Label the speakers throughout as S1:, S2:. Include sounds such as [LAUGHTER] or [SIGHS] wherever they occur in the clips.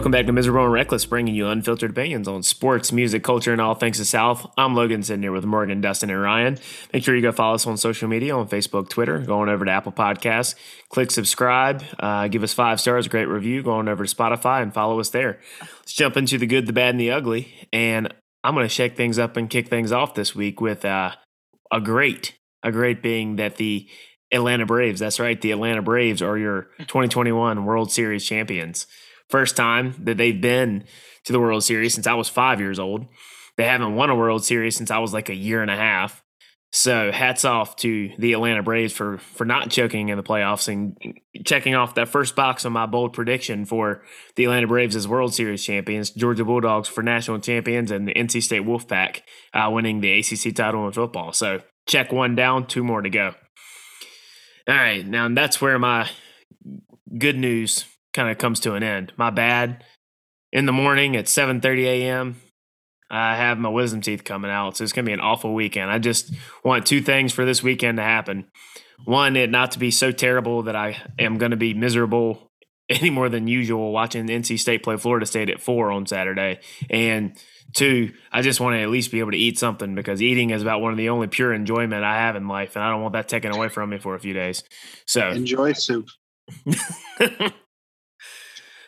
S1: Welcome back to Miserable and Reckless, bringing you unfiltered opinions on sports, music, culture, and all things to South. I'm Logan sitting here with Morgan, Dustin, and Ryan. Make sure you go follow us on social media on Facebook, Twitter, going over to Apple Podcasts. Click subscribe, uh, give us five stars, great review, going over to Spotify, and follow us there. Let's jump into the good, the bad, and the ugly. And I'm going to shake things up and kick things off this week with uh, a great, a great being that the Atlanta Braves, that's right, the Atlanta Braves are your 2021 World Series champions. First time that they've been to the World Series since I was five years old. They haven't won a World Series since I was like a year and a half. So hats off to the Atlanta Braves for for not choking in the playoffs and checking off that first box on my bold prediction for the Atlanta Braves as World Series champions, Georgia Bulldogs for national champions, and the NC State Wolfpack uh, winning the ACC title in football. So check one down, two more to go. All right, now that's where my good news kind of comes to an end. My bad. In the morning at 7:30 a.m., I have my wisdom teeth coming out, so it's gonna be an awful weekend. I just want two things for this weekend to happen. One, it not to be so terrible that I am gonna be miserable [LAUGHS] any more than usual watching NC State play Florida State at four on Saturday, and two, I just want to at least be able to eat something because eating is about one of the only pure enjoyment I have in life, and I don't want that taken away from me for a few days. So
S2: enjoy soup. [LAUGHS]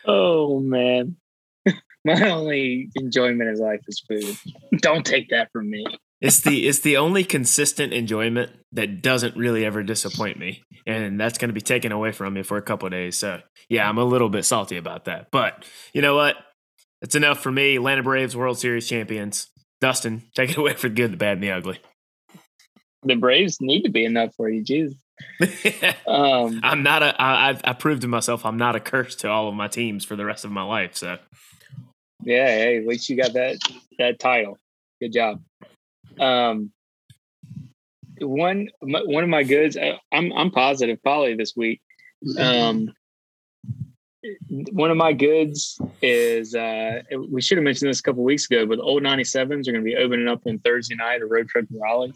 S3: Oh man. [LAUGHS] My only enjoyment in life is food. Don't take that from me.
S1: it's the it's the only consistent enjoyment that doesn't really ever disappoint me, and that's going to be taken away from me for a couple days. So yeah, I'm a little bit salty about that. But you know what? It's enough for me. Atlanta Braves World Series champions. Dustin, take it away for the good, the bad, and the ugly.
S3: The Braves need to be enough for you, Jesus. [LAUGHS]
S1: um, I'm not a. I, I proved to myself I'm not a curse to all of my teams for the rest of my life. So,
S3: yeah, hey, at least you got that that title. Good job. Um, one one of my goods. I, I'm I'm positive probably this week. Um, one of my goods is uh, we should have mentioned this a couple weeks ago, but the old 97s are going to be opening up on Thursday night, a road trip to Raleigh.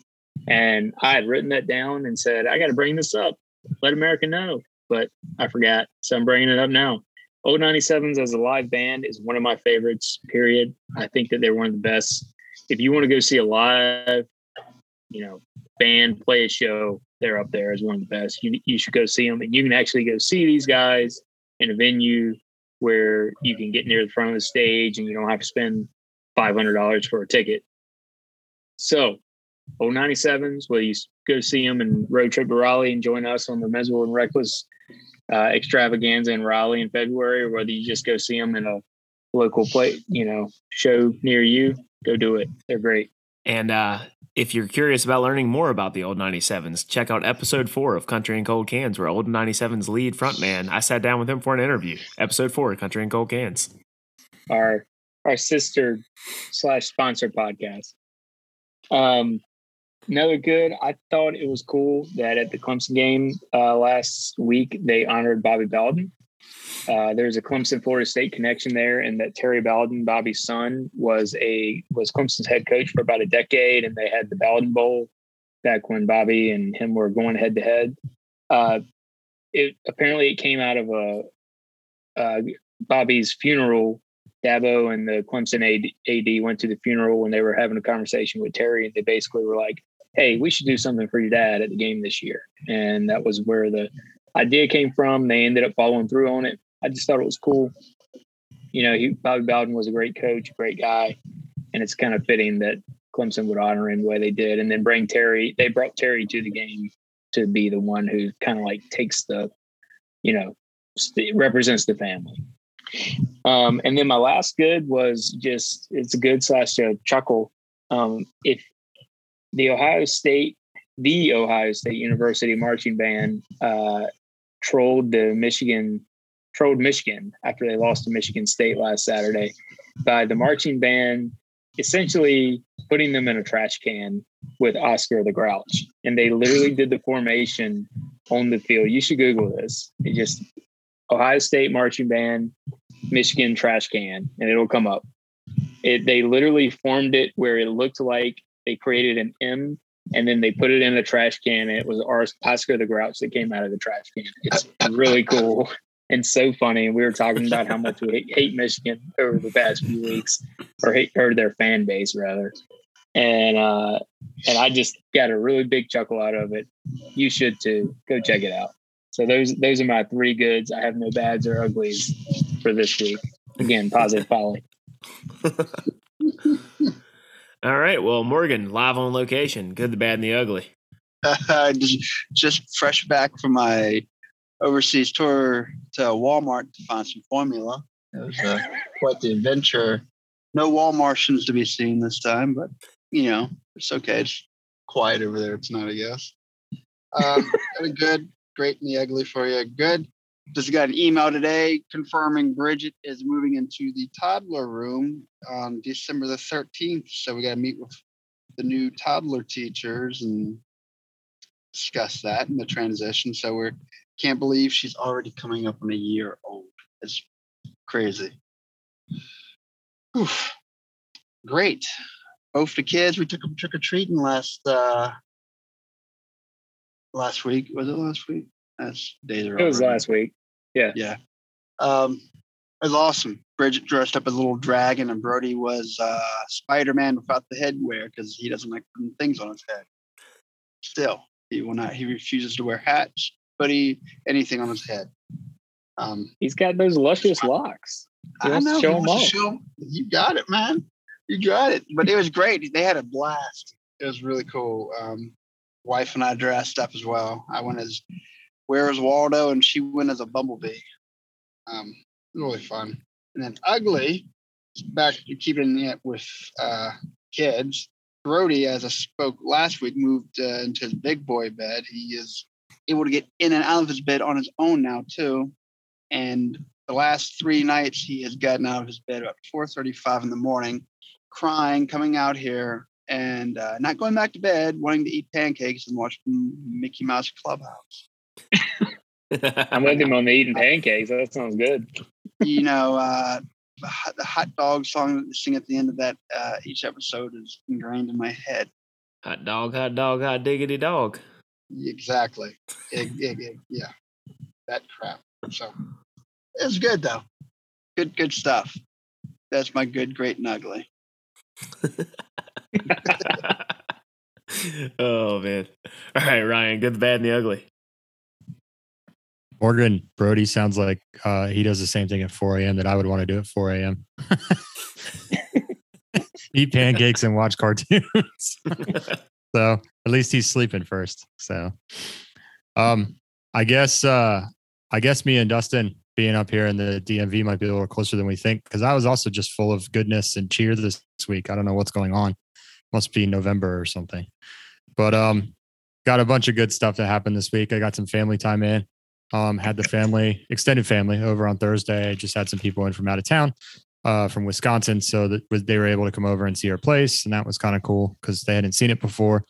S3: And I had written that down and said, I got to bring this up, let America know. But I forgot. So I'm bringing it up now. Old 97s as a live band is one of my favorites, period. I think that they're one of the best. If you want to go see a live, you know, band play a show, they're up there as one of the best. You, you should go see them. And you can actually go see these guys in a venue where you can get near the front of the stage and you don't have to spend $500 for a ticket. So old 97s, whether you go see them and road trip to Raleigh and join us on the Miserable and Reckless uh, extravaganza in Raleigh in February, or whether you just go see them in a local play, you know, show near you, go do it. They're great.
S1: And uh, if you're curious about learning more about the Old 97s, check out episode four of Country and Cold Cans, where Old 97's lead frontman, I sat down with him for an interview. Episode four, of Country and Cold Cans.
S3: Our our sister slash sponsor podcast. Um, Another good. I thought it was cool that at the Clemson game uh, last week they honored Bobby Bowden. Uh, there's a Clemson Florida State connection there, and that Terry Bowden, Bobby's son, was a was Clemson's head coach for about a decade, and they had the Bowden Bowl back when Bobby and him were going head to head. Uh, it apparently it came out of a uh, Bobby's funeral. Dabo and the Clemson AD, AD went to the funeral when they were having a conversation with Terry, and they basically were like, hey, we should do something for your dad at the game this year. And that was where the idea came from. They ended up following through on it. I just thought it was cool. You know, he, Bobby Bowden was a great coach, great guy. And it's kind of fitting that Clemson would honor him the way they did. And then bring Terry, they brought Terry to the game to be the one who kind of like takes the, you know, represents the family. Um, and then my last good was just it's a good slash a chuckle. Um, if the Ohio State, the Ohio State University marching band uh, trolled the Michigan, trolled Michigan after they lost to Michigan State last Saturday by the marching band essentially putting them in a trash can with Oscar the Grouch. And they literally did the formation on the field. You should Google this. It just Ohio State marching band, Michigan trash can, and it'll come up. It, they literally formed it where it looked like they created an M and then they put it in a trash can. It was our Oscar the Grouch that came out of the trash can. It's really cool. and so funny. And we were talking about how much we hate, Michigan over the past few weeks, or hate or their fan base rather. And uh, and I just got a really big chuckle out of it. You should too. Go check it out. So those those are my three goods. I have no bads or uglies for this week. Again, positive Polly. [LAUGHS]
S1: All right. Well, Morgan, live on location. Good, the bad, and the ugly. [LAUGHS]
S2: Uh, just, just fresh back from my overseas tour to Walmart to find some formula. It was uh, quite the adventure. No Walmartians to be seen this time, but you know it's okay. It's quiet over there tonight, I guess. Um, [LAUGHS] good, great, and the ugly for you. Good. Just got an email today confirming Bridget is moving into the toddler room on December the 13th. So we got to meet with the new toddler teachers and discuss that and the transition. So we're can't believe she's already coming up on a year old. It's crazy. Oof. Great. Both the kids, we took them trick or treating last uh last week. Was it last week? That's days
S3: are It was last week. Yeah.
S2: Yeah. Um it was awesome. Bridget dressed up as a little dragon, and Brody was uh, Spider Man without the headwear because he doesn't like putting things on his head. Still, he will not. He refuses to wear hats hoodie, anything on his head.
S3: Um, He's got those luscious locks.
S2: He I know. Show them. Show, you got it, man. You got it. But it was great. They had a blast. It was really cool. Um, wife and I dressed up as well. I went as Where is Waldo, and she went as a bumblebee. Um, really fun. And then ugly, back to keeping it with uh, kids. Brody, as I spoke last week, moved uh, into his big boy bed. He is able to get in and out of his bed on his own now too. And the last three nights he has gotten out of his bed about 4:35 in the morning, crying, coming out here, and uh, not going back to bed, wanting to eat pancakes and watch Mickey Mouse Clubhouse.
S3: I'm with him on the eating [LAUGHS] pancakes. That sounds good.
S2: you know, uh, the hot dog song that they sing at the end of that uh, each episode is ingrained in my head.
S1: Hot dog, hot dog, hot diggity dog.
S2: Exactly. It, it, it, yeah, that crap. So it's good though. Good, good stuff. That's my good, great, and ugly. [LAUGHS]
S1: oh man! All right, Ryan. Good, the bad, and the ugly.
S4: Morgan Brody sounds like uh, he does the same thing at 4 a.m. that I would want to do at 4 a.m. [LAUGHS] Eat pancakes and watch cartoons. [LAUGHS] so at least he's sleeping first. So, um, I guess, uh, I guess me and Dustin being up here in the DMV might be a little closer than we think because I was also just full of goodness and cheer this week. I don't know what's going on. Must be November or something. But um, got a bunch of good stuff that happened this week. I got some family time in. Um, had the family, extended family over on Thursday. Just had some people in from out of town uh, from Wisconsin. So that they were able to come over and see our place. And that was kind of cool because they hadn't seen it before.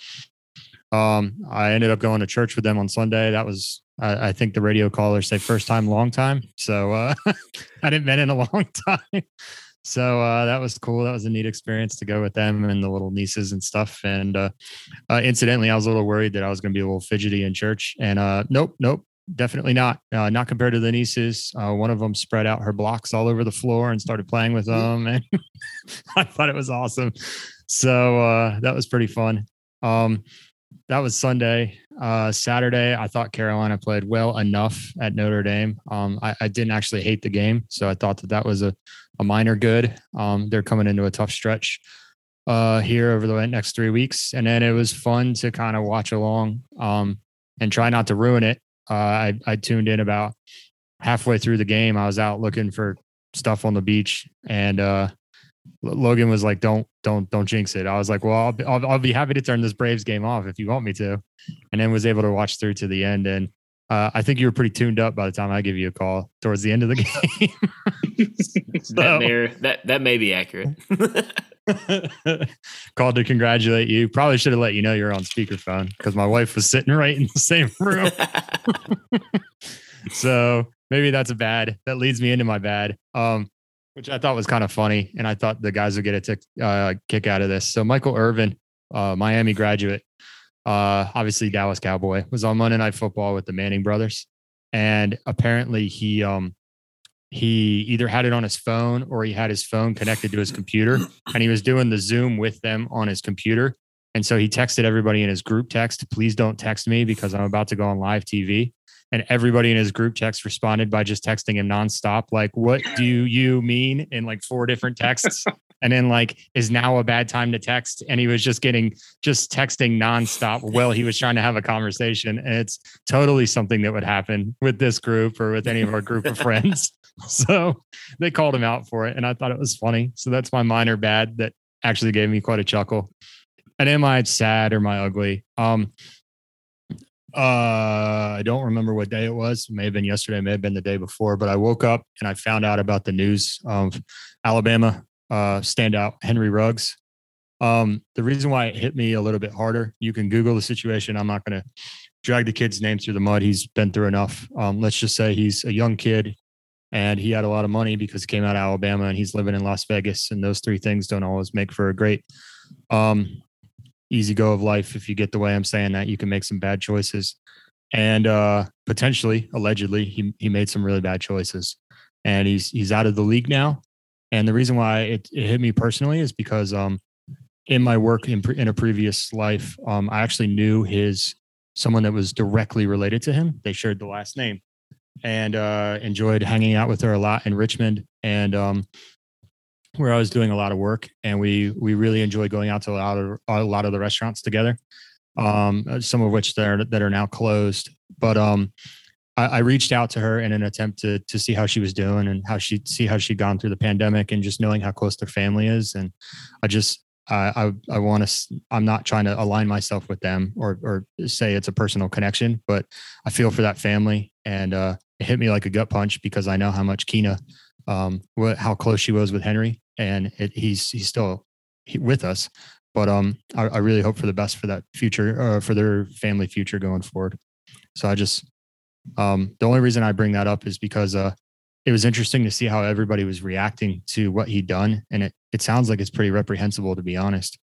S4: Um, I ended up going to church with them on Sunday. That was, I, I think the radio callers say first time, long time. So uh, [LAUGHS] I hadn't been in a long [LAUGHS] time. So uh, that was cool. That was a neat experience to go with them and the little nieces and stuff. And uh, uh, incidentally, I was a little worried that I was going to be a little fidgety in church. And uh, nope, nope, definitely not. Uh, not compared to the nieces. Uh, one of them spread out her blocks all over the floor and started playing with them, and [LAUGHS] I thought it was awesome. So uh, that was pretty fun. Um, that was Sunday. Uh, Saturday, I thought Carolina played well enough at Notre Dame. Um, I, I, didn't actually hate the game, so I thought that that was a, a minor good. Um, they're coming into a tough stretch uh, here over the next three weeks, and then it was fun to kind of watch along um, and try not to ruin it uh, I, I tuned in about halfway through the game. I was out looking for stuff on the beach, and uh, Logan was like, "Don't, don't, don't jinx it." I was like, "Well, I'll be, I'll, I'll be happy to turn this Braves game off if you want me to," and then was able to watch through to the end. And uh, I think you were pretty tuned up by the time I give you a call towards the end of the [LAUGHS] game. [LAUGHS]
S1: so, that, may, that that may be accurate. [LAUGHS] [LAUGHS]
S4: Called to congratulate you. Probably should have let you know you're on speakerphone because my wife was sitting right in the same room. [LAUGHS] so maybe that's a bad. That leads me into my bad, um, which I thought was kind of funny, and I thought the guys would get a tick, uh, kick out of this. So Michael Irvin, uh, Miami graduate, uh, obviously Dallas Cowboy, was on Monday Night Football with the Manning brothers. and apparently he um he either had it on his phone or he had his phone connected to his computer and he was doing the zoom with them on his computer. And so he texted everybody in his group text please don't text me because i'm about to go on live tv and everybody in his group text responded by just texting him nonstop like what do you mean? in like four different texts [LAUGHS] and then like is now a bad time to text. And he was just getting just texting nonstop while he was trying to have a conversation. And it's totally something that would happen with this group or with any of our group of [LAUGHS] friends. So they called him out for it and i thought it was funny. So that's my minor bad that actually gave me quite a chuckle. And am i sad or am i ugly? Um uh i don't remember what day it was. It may have been yesterday may have been the day before but i woke up and i found out about the news of alabama uh, standout, Henry Ruggs. Um, the reason why it hit me a little bit harder, you can Google the situation. I'm not going to drag the kid's name through the mud. He's been through enough. Um, let's just say he's a young kid and he had a lot of money because he came out of Alabama and he's living in Las Vegas. And those three things don't always make for a great, um, easy go of life. If you get the way I'm saying that, you can make some bad choices. And uh, potentially, allegedly, he he made some really bad choices, and he's he's out of the league now. And the reason why it, it hit me personally is because um, in my work in, pre- in a previous life, um, I actually knew his someone that was directly related to him. They shared the last name and uh, enjoyed hanging out with her a lot in Richmond and um, where I was doing a lot of work. And we we really enjoyed going out to a lot of a lot of the restaurants together. Um, some of which that are, that are now closed. But um, I, reached out to her in an attempt to to see how she was doing and how she see how she'd gone through the pandemic and just knowing how close their family is. And I just I I, I want to. I'm not trying to align myself with them or or say it's a personal connection, but I feel for that family, and uh, it hit me like a gut punch because I know how much Kina, um, what how close she was with Henry, and it, he's he's still with us. But um, I, I, really hope for the best for that future, uh, for their family future going forward. So I just um, the only reason I bring that up is because uh, it was interesting to see how everybody was reacting to what he'd done, and it it sounds like it's pretty reprehensible to be honest.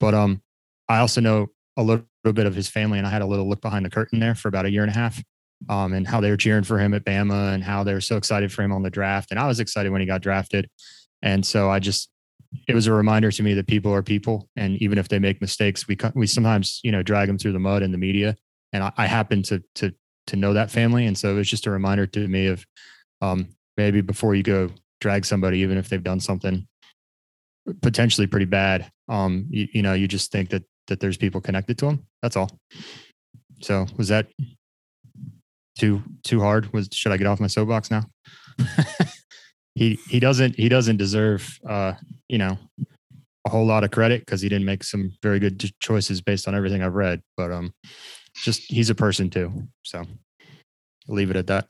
S4: But um, I also know a little, bit of his family, and I had a little look behind the curtain there for about a year and a half, um, and how they were cheering for him at Bama, and how they were so excited for him on the draft, and I was excited when he got drafted, and so I just it was a reminder to me that people are people, and even if they make mistakes, we we sometimes you know drag them through the mud in the media, and I, I happen to to to know that family. And so it was just a reminder to me of um, maybe before you go drag somebody, even if they've done something potentially pretty bad, um, you, you know, you just think that that there's people connected to them. That's all. So was that too too hard? Was should I get off my soapbox now? [LAUGHS] he he doesn't he doesn't deserve uh, you know a whole lot of credit because he didn't make some very good choices based on everything I've read. But um, just he's a person too. So I'll leave it at that.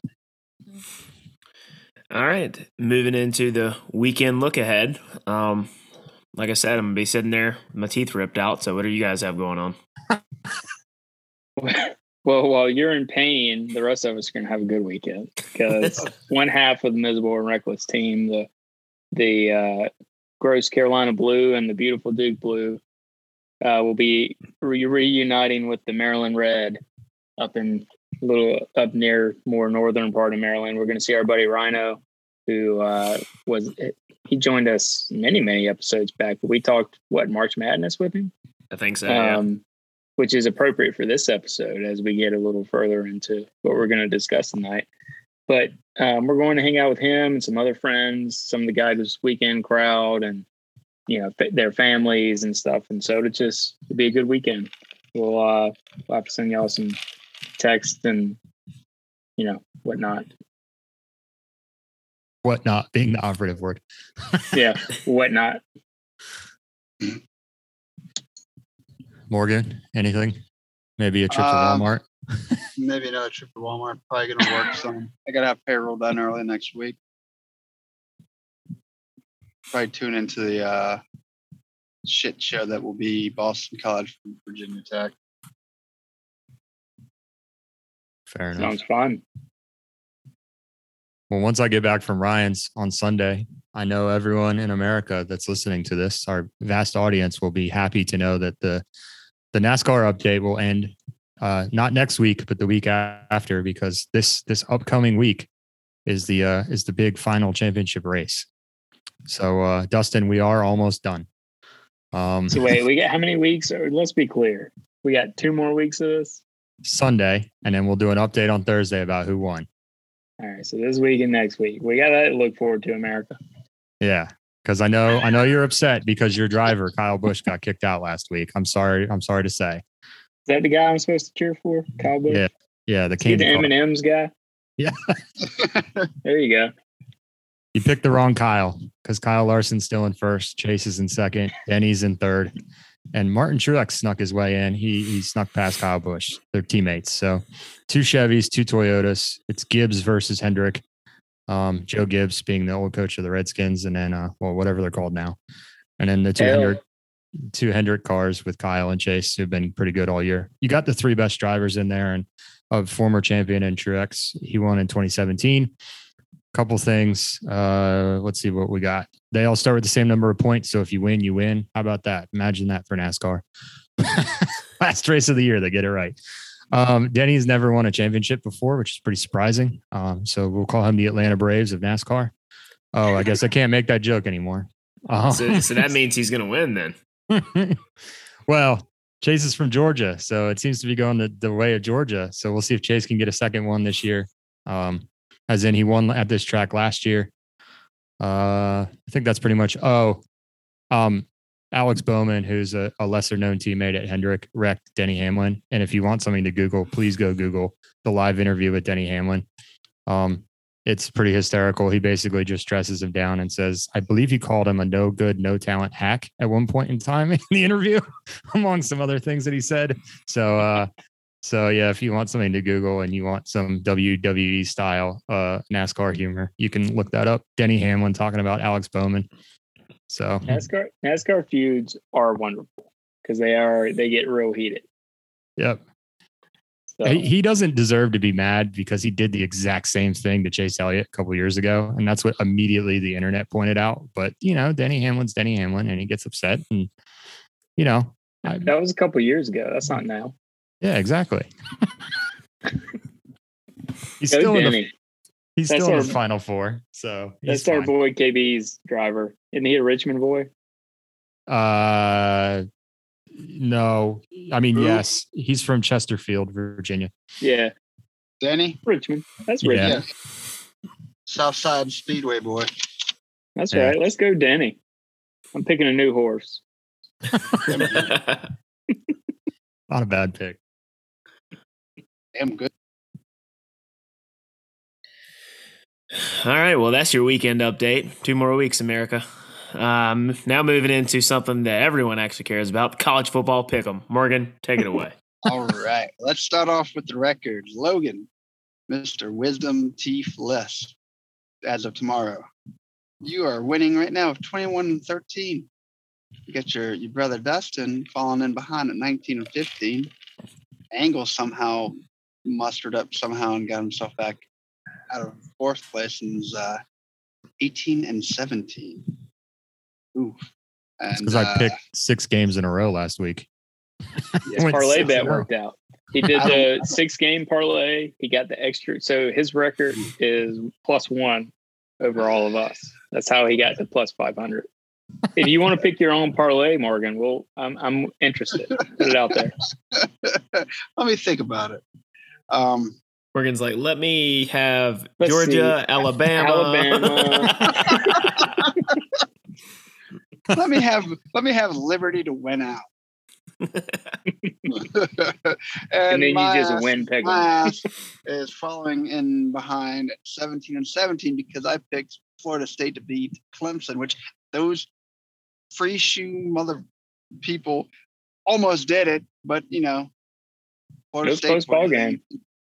S1: All right, moving into the weekend look ahead. Um, like I said, I'm gonna be sitting there, my teeth ripped out. So, what do you guys have going on? [LAUGHS]
S3: well, while you're in pain, the rest of us are gonna have a good weekend because [LAUGHS] one half of the miserable and reckless team, the the uh, gross Carolina blue and the beautiful Duke blue, uh, will be re- reuniting with the Maryland Red up in a little up near more northern part of Maryland. We're going to see our buddy Rhino, who uh, was he joined us many many episodes back. But we talked what March Madness with him.
S1: I think so. Um,
S3: yeah. Which is appropriate for this episode as we get a little further into what we're going to discuss tonight. But um, we're going to hang out with him and some other friends, some of the guys this weekend crowd, and you know their families and stuff. And so to just be a good weekend. We'll uh, we'll have to send y'all some text and you know whatnot.
S4: Whatnot being the operative word. [LAUGHS]
S3: yeah, whatnot.
S4: Morgan, anything? Maybe a trip to um, Walmart.
S2: maybe another trip to Walmart. Probably gonna work some. [LAUGHS] I gotta have payroll done early next week probably tune into the uh, shit show that will be Boston College from Virginia Tech.
S4: Fair enough.
S3: Sounds fun.
S4: Well, once I get back from Ryan's on Sunday, I know everyone in America that's listening to this, our vast audience, will be happy to know that the the NASCAR update will end uh, not next week, but the week after, because this this upcoming week is the uh, is the big final championship race. So uh, Dustin, we are almost done.
S3: Um, so wait, we got how many weeks? Or let's be clear, we got two more weeks of this.
S4: Sunday, and then we'll do an update on Thursday about who won.
S3: All right, so this week and next week, we got to look forward to America.
S4: Yeah, because I know I know you're upset because your driver Kyle Busch got kicked out last week. I'm sorry. I'm sorry to say.
S3: Is that the guy I'm supposed to cheer for, Kyle?
S4: Yeah, yeah, the candy
S3: the M and M's guy.
S4: Yeah,
S3: there you go.
S4: You picked the wrong Kyle because Kyle Larson's still in first, Chase is in second, Denny's in third, and Martin Truex snuck his way in. He he snuck past Kyle Busch. They're teammates. So two Chevys, two Toyotas. It's Gibbs versus Hendrick. Um, Joe Gibbs being the old coach of the Redskins, and then uh, well, whatever they're called now, and then the two Hendrick, two Hendrick cars with Kyle and Chase who've been pretty good all year. You got the three best drivers in there, and a former champion and Truex. He won in 2017 couple things. Uh, let's see what we got. They all start with the same number of points. So if you win, you win. How about that? Imagine that for NASCAR. [LAUGHS] Last race of the year, they get it right. Um, Denny's never won a championship before, which is pretty surprising. Um, so we'll call him the Atlanta Braves of NASCAR. Oh, I guess I can't make that joke anymore.
S1: Uh-huh. So, so that means he's going to win then. [LAUGHS]
S4: well, Chase is from Georgia, so it seems to be going the, the way of Georgia. So we'll see if Chase can get a second one this year. Um, as in he won at this track last year. Uh, I think that's pretty much. Oh, um, Alex Bowman, who's a, a, lesser known teammate at Hendrick, wrecked Denny Hamlin. And if you want something to Google, please go Google the live interview with Denny Hamlin. Um, it's pretty hysterical. He basically just dresses him down and says, I believe he called him a no good, no talent hack at one point in time [LAUGHS] in the interview, [LAUGHS] among some other things that he said. So uh, so yeah, if you want something to Google and you want some WWE style uh, NASCAR humor, you can look that up. Denny Hamlin talking about Alex Bowman. So
S3: NASCAR NASCAR feuds are wonderful because they are they get real heated.
S4: Yep. So. He doesn't deserve to be mad because he did the exact same thing to Chase Elliott a couple years ago, and that's what immediately the internet pointed out. But you know, Denny Hamlin's Denny Hamlin, and he gets upset, and you know,
S3: I, that was a couple years ago. That's not now.
S4: Yeah, exactly. [LAUGHS] he's Go still Denny. in the he's that's still our, in the final four. So
S3: that's fine. our boy KB's driver. Isn't he a Richmond boy?
S4: Uh no. I mean, Who? yes. He's from Chesterfield, Virginia.
S3: Yeah.
S2: Danny?
S3: Richmond. That's Richmond.
S2: Yeah. Southside Speedway boy.
S3: That's yeah. right. Let's go, Danny. I'm picking a new horse. [LAUGHS]
S4: Not a bad pick
S2: am good.
S1: All right. Well, that's your weekend update. Two more weeks, America. Um, now moving into something that everyone actually cares about college football pick 'em. Morgan, take it away. [LAUGHS]
S2: All right. Let's start off with the records. Logan, Mr. Wisdom Teeth Less, as of tomorrow. You are winning right now 21 and 13. You got your, your brother Dustin falling in behind at 19 and 15. Angle somehow mustered up somehow and got himself back out of fourth place and was uh, 18 and 17. Oof.
S4: Because I picked uh, six games in a row last week.
S3: His [LAUGHS] parlay bet worked out. He did the six game parlay. He got the extra. So his record is plus one over all of us. That's how he got to plus 500. If you want to pick your own parlay, Morgan, well, I'm, I'm interested. Put it out there. [LAUGHS]
S2: Let me think about it. Um,
S1: Morgan's like, let me have Georgia, see. [LAUGHS] Alabama. Alabama. [LAUGHS]
S2: let me have let me have Liberty to win out. [LAUGHS] and,
S3: and, then you just win pick
S2: my ass is following in behind at 17 and 17 because I picked Florida State to beat Clemson, which those free shoe mother people almost did it, but you know,
S3: Florida State close ball game.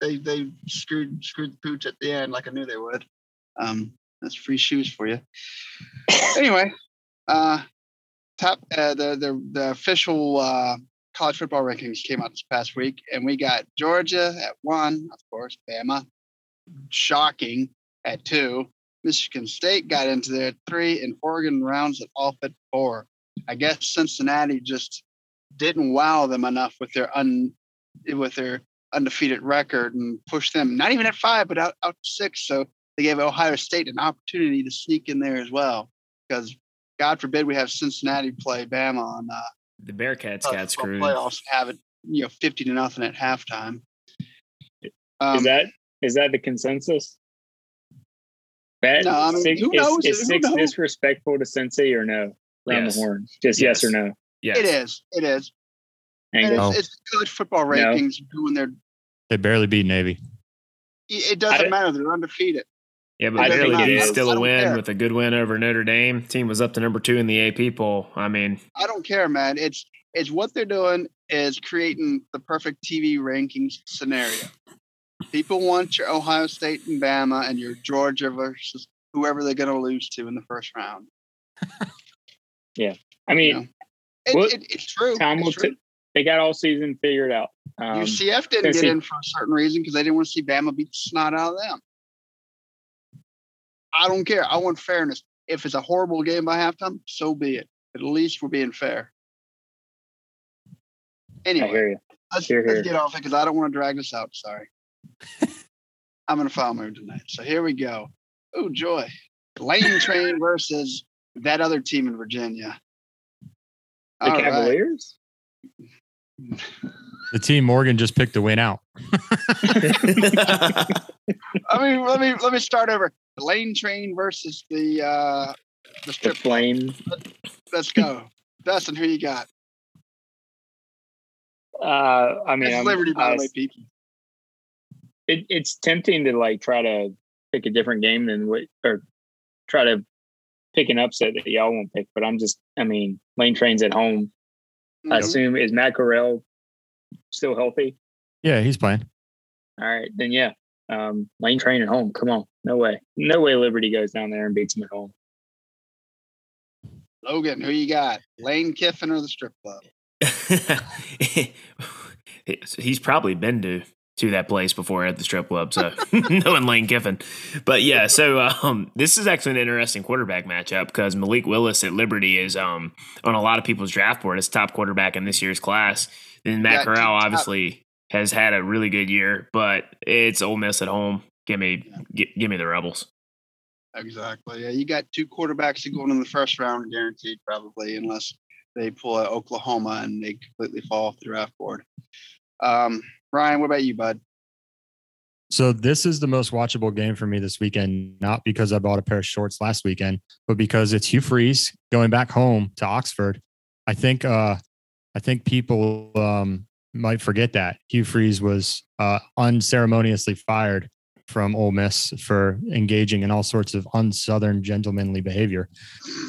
S2: They they screwed screwed the pooch at the end like I knew they would. Um, that's free shoes for you. [LAUGHS] anyway, uh, top uh, the the the official uh, college football rankings came out this past week, and we got Georgia at one, of course, Bama, shocking at two. Michigan State got into there at three, and Oregon rounds it off at four. I guess Cincinnati just didn't wow them enough with their un with their undefeated record and push them not even at five, but out, out six. So they gave Ohio State an opportunity to sneak in there as well. Because God forbid we have Cincinnati play Bama on uh,
S1: the Bearcats got screwed.
S2: Playoffs have it, you know, fifty to nothing at halftime.
S3: Um, is that is that the consensus? That
S2: no, I mean,
S3: six,
S2: who knows?
S3: Is, is six disrespectful to Cincy or no? Round yes. the horn, just yes. yes, or no?
S2: Yes. It is. It is. And it's, oh. it's college football rankings no. doing their.
S4: They barely beat Navy.
S2: It doesn't matter. They're undefeated.
S1: Yeah, but barely did still a win care. with a good win over Notre Dame. Team was up to number two in the AP poll. I mean,
S2: I don't care, man. It's it's what they're doing is creating the perfect TV rankings scenario. People want your Ohio State and Bama and your Georgia versus whoever they're going to lose to in the first round. [LAUGHS]
S3: yeah, I mean, you know,
S2: it, it, it's true.
S3: Tom
S2: it's
S3: true. T- they got all season figured out.
S2: Um, UCF didn't get in for a certain reason because they didn't want to see Bama beat the snot out of them. I don't care. I want fairness. If it's a horrible game by halftime, so be it. At least we're being fair. Anyway,
S3: I hear you.
S2: Let's, hear, let's get off it because I don't want to drag this out. Sorry. [LAUGHS] I'm in a foul mood tonight. So here we go. Oh, joy. Lane Train [LAUGHS] versus that other team in Virginia.
S3: The All Cavaliers?
S4: Right. The team Morgan just picked to win out. [LAUGHS]
S2: I mean, let me let me start over. The lane train versus the uh
S3: the strip the flame.
S2: Let's go. Dustin, who you got?
S3: Uh I mean
S2: it's Liberty by the way, people.
S3: It, it's tempting to like try to pick a different game than what or try to pick an upset that y'all won't pick, but I'm just I mean, lane train's at home. Mm-hmm. I assume is Matt Corral still healthy?
S4: Yeah, he's playing.
S3: All right, then yeah. Um, lane train at home. Come on. No way. No way Liberty goes down there and beats them at home.
S2: Logan, who you got? Lane Kiffin or the strip club? [LAUGHS]
S1: he's probably been to to that place before at the strip club. So [LAUGHS] knowing Lane Kiffin, but yeah. So um, this is actually an interesting quarterback matchup because Malik Willis at Liberty is um, on a lot of people's draft board as top quarterback in this year's class. Then Matt Corral obviously has had a really good year, but it's Ole Miss at home. Give me, yeah. give me the Rebels.
S2: Exactly. Yeah, you got two quarterbacks going in the first round, guaranteed, probably, unless they pull out Oklahoma and they completely fall off the draft board. Um, Ryan, what about you, bud?
S4: So this is the most watchable game for me this weekend, not because I bought a pair of shorts last weekend, but because it's Hugh Freeze going back home to Oxford. I think uh, I think people um, might forget that Hugh Freeze was uh, unceremoniously fired from Ole Miss for engaging in all sorts of unsouthern gentlemanly behavior.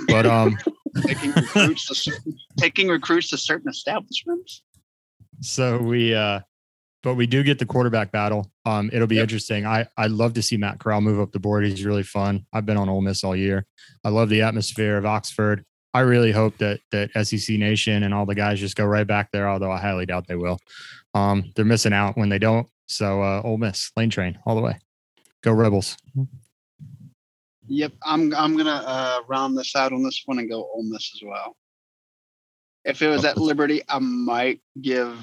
S4: But um, [LAUGHS]
S2: taking recruits to certain, [LAUGHS] taking recruits to certain establishments.
S4: So we, uh, but we do get the quarterback battle. Um, it'll be yep. interesting. I I love to see Matt Corral move up the board. He's really fun. I've been on Ole Miss all year. I love the atmosphere of Oxford. I really hope that that SEC Nation and all the guys just go right back there. Although I highly doubt they will. Um, they're missing out when they don't. So uh, Ole Miss lane train all the way. Go Rebels.
S2: Yep, I'm I'm gonna uh, round this out on this one and go Ole Miss as well. If it was at Liberty, I might give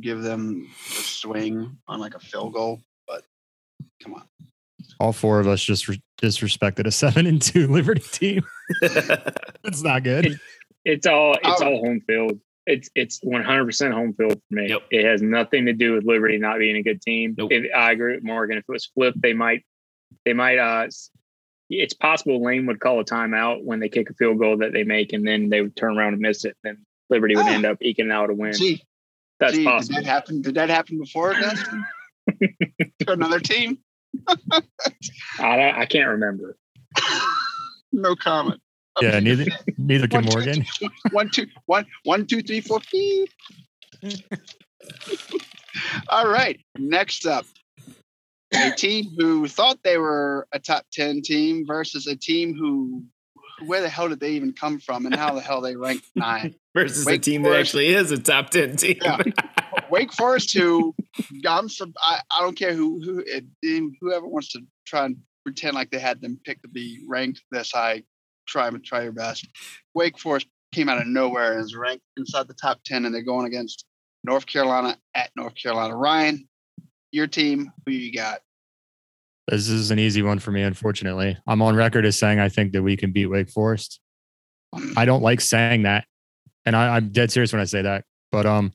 S2: give them a swing on like a field goal, but come on
S4: all four of us just re- disrespected a seven and two [LAUGHS] Liberty team. [LAUGHS] it's not good.
S3: It, it's all it's oh. all home field. It's it's one hundred percent home field for me. Yep. It has nothing to do with Liberty not being a good team. Nope. If, I agree with Morgan. If it was flipped, they might they might uh it's possible Lane would call a timeout when they kick a field goal that they make and then they would turn around and miss it. Then Liberty would ah. end up eking out a win.
S2: Gee, That's gee, possible. Did that happen? Did that happen before, Dustin? [LAUGHS] to another team?
S3: I, I can't remember. [LAUGHS]
S2: no comment.
S4: Yeah, neither neither can
S2: one,
S4: Morgan.
S2: Two, one, two, one, one, two, three, four. [LAUGHS] All right. Next up, a team who thought they were a top ten team versus a team who, where the hell did they even come from, and how the hell they ranked [LAUGHS] nine
S1: versus Wake a team Forest, that actually is a top ten team.
S2: Yeah. [LAUGHS] Wake Forest, who I'm some, I, I don't care who who it, whoever wants to try and pretend like they had them picked to be ranked this high. Try and try your best. Wake Forest came out of nowhere and is ranked inside the top ten, and they're going against North Carolina at North Carolina. Ryan, your team, who you got?
S4: This is an easy one for me, unfortunately. I'm on record as saying I think that we can beat Wake Forest. I don't like saying that. And I, I'm dead serious when I say that. But um,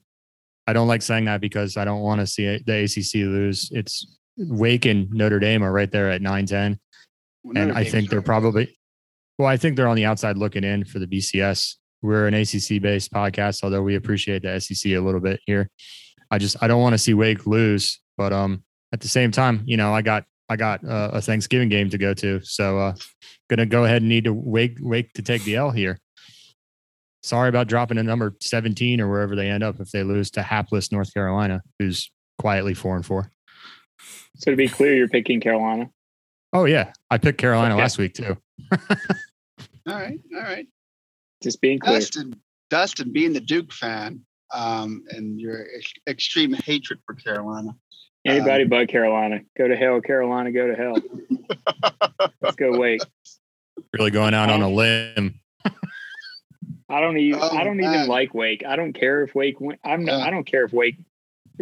S4: I don't like saying that because I don't want to see the ACC lose. It's Wake and Notre Dame are right there at 9 10. and I think they're probably, well, I think they're on the outside looking in for the BCS. We're an ACC based podcast, although we appreciate the SEC a little bit here. I just, I don't want to see Wake lose. But um, at the same time, you know, I got I got uh, a Thanksgiving game to go to, so uh, gonna go ahead and need to wake wake to take the L here. Sorry about dropping a number 17 or wherever they end up if they lose to hapless North Carolina, who's quietly four and four.
S3: So to be clear, you're picking Carolina.
S4: Oh yeah, I picked Carolina okay. last week too.
S2: all right, all right.
S3: Just being clear.
S2: Dustin, Dustin, being the Duke fan, um, and your ex- extreme hatred for Carolina.
S3: Anybody um, but Carolina. Go to hell, Carolina. Go to hell. Let's go Wake.
S4: Really going out on a limb.
S3: I don't even. Oh, I don't man. even like Wake. I don't care if Wake. I'm. Not, I don't care if Wake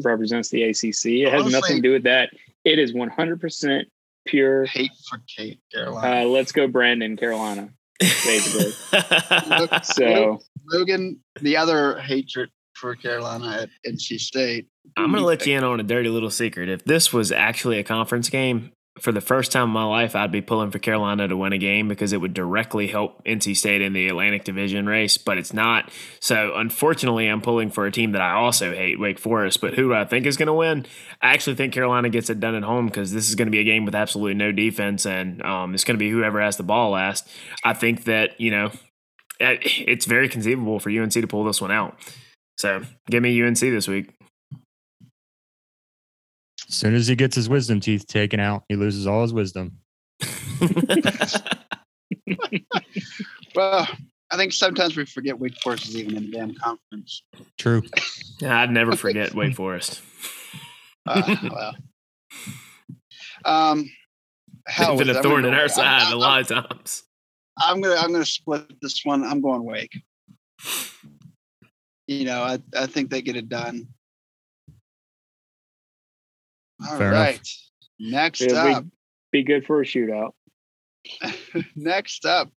S3: represents the ACC. It has nothing to do with that. It is 100 percent pure
S2: hate for Kate Carolina.
S3: Uh, let's go, Brandon, Carolina. Basically. [LAUGHS] so
S2: Logan, the other hatred for Carolina at NC State.
S1: I'm going to let you in on a dirty little secret. If this was actually a conference game, for the first time in my life, I'd be pulling for Carolina to win a game because it would directly help NC State in the Atlantic Division race, but it's not. So, unfortunately, I'm pulling for a team that I also hate, Wake Forest. But who do I think is going to win? I actually think Carolina gets it done at home because this is going to be a game with absolutely no defense, and um, it's going to be whoever has the ball last. I think that, you know, it's very conceivable for UNC to pull this one out. So give me UNC this week.
S4: As soon as he gets his wisdom teeth taken out, he loses all his wisdom. [LAUGHS]
S2: well, I think sometimes we forget Wake Forest is even in the damn conference.
S4: True.
S1: Yeah, I'd never forget Wake Forest.
S2: Uh, [LAUGHS] well, um,
S1: hell, been a thorn in our side I'm, a lot of times.
S2: I'm gonna I'm gonna split this one. I'm going Wake you know, I, I think they get it done. All Fair right. Enough. Next It'll up.
S3: Be, be good for a shootout. [LAUGHS]
S2: Next up.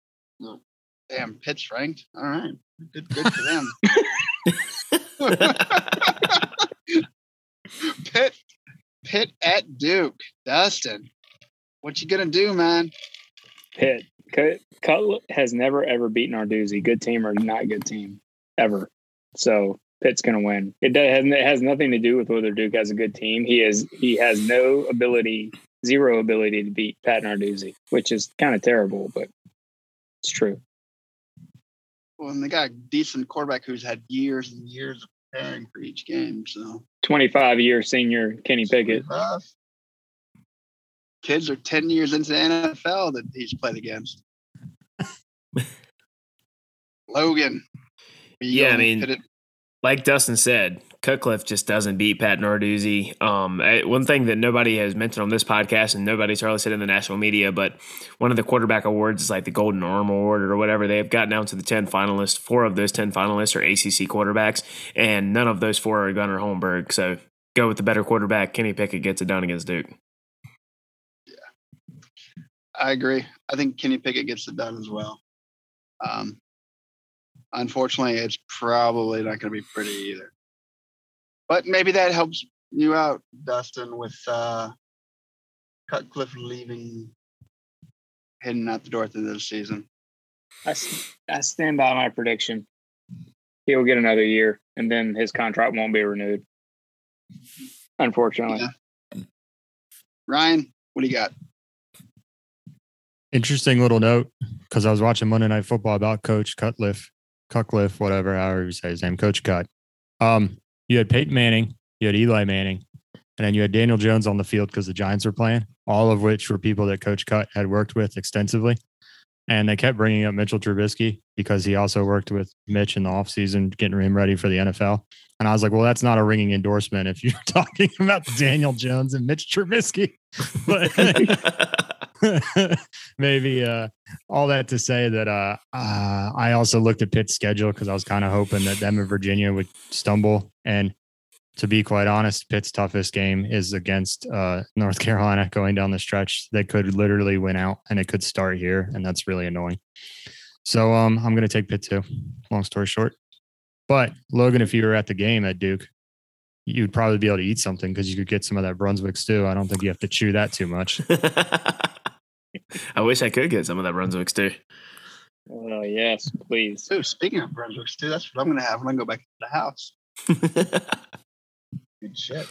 S2: Damn, Pitt's ranked. All right. Good good for them. [LAUGHS] Pitt Pitt at Duke. Dustin. What you gonna do, man?
S3: Pitt. Cut Cutcliffe has never ever beaten Narduzzi. Good team or not good team. Ever. So Pitt's going to win. It, does, it has nothing to do with whether Duke has a good team. He is he has no ability, zero ability to beat Pat Narduzzi, which is kind of terrible, but it's true.
S2: Well, and they got a decent quarterback who's had years and years of preparing for each game. So
S3: 25 year senior Kenny Pickett.
S2: Kids are 10 years into the NFL that he's played against. [LAUGHS] Logan,
S1: yeah, I mean, like Dustin said, Cutcliffe just doesn't beat Pat Narduzzi. Um, one thing that nobody has mentioned on this podcast and nobody's hardly said in the national media, but one of the quarterback awards is like the Golden Arm Award or whatever. They have gotten down to the 10 finalists. Four of those 10 finalists are ACC quarterbacks, and none of those four are Gunnar Holmberg. So go with the better quarterback. Kenny Pickett gets it done against Duke.
S2: Yeah, I agree. I think Kenny Pickett gets it done as well. Um, unfortunately, it's probably not going to be pretty either. But maybe that helps you out, Dustin, with uh, Cutcliffe leaving, heading out the door at the end of the season.
S3: I, I stand by my prediction. He'll get another year, and then his contract won't be renewed. Unfortunately. Yeah.
S2: Ryan, what do you got?
S4: Interesting little note because I was watching Monday Night Football about Coach Cutcliffe, Cutcliffe, whatever, however you say his name, Coach Cut. Um, you had Peyton Manning, you had Eli Manning, and then you had Daniel Jones on the field because the Giants were playing, all of which were people that Coach Cut had worked with extensively. And they kept bringing up Mitchell Trubisky because he also worked with Mitch in the offseason, getting him ready for the NFL. And I was like, well, that's not a ringing endorsement if you're [LAUGHS] talking about Daniel Jones and Mitch Trubisky. [LAUGHS] But [LAUGHS] [LAUGHS] maybe uh, all that to say that uh, uh, I also looked at Pitt's schedule because I was kind of hoping that them and Virginia would stumble. And to be quite honest, Pitt's toughest game is against uh, North [LAUGHS] Carolina going down the stretch. They could literally win out and it could start here. And that's really annoying. So um, I'm going to take Pitt too, long story short. But Logan, if you were at the game at Duke, you'd probably be able to eat something because you could get some of that Brunswick stew. I don't think you have to chew that too much. [LAUGHS]
S1: I wish I could get some of that Brunswick stew.
S3: Oh yes, please.
S2: Ooh, speaking of Brunswick stew, that's what I'm gonna have when I go back to the house. [LAUGHS] Good shit.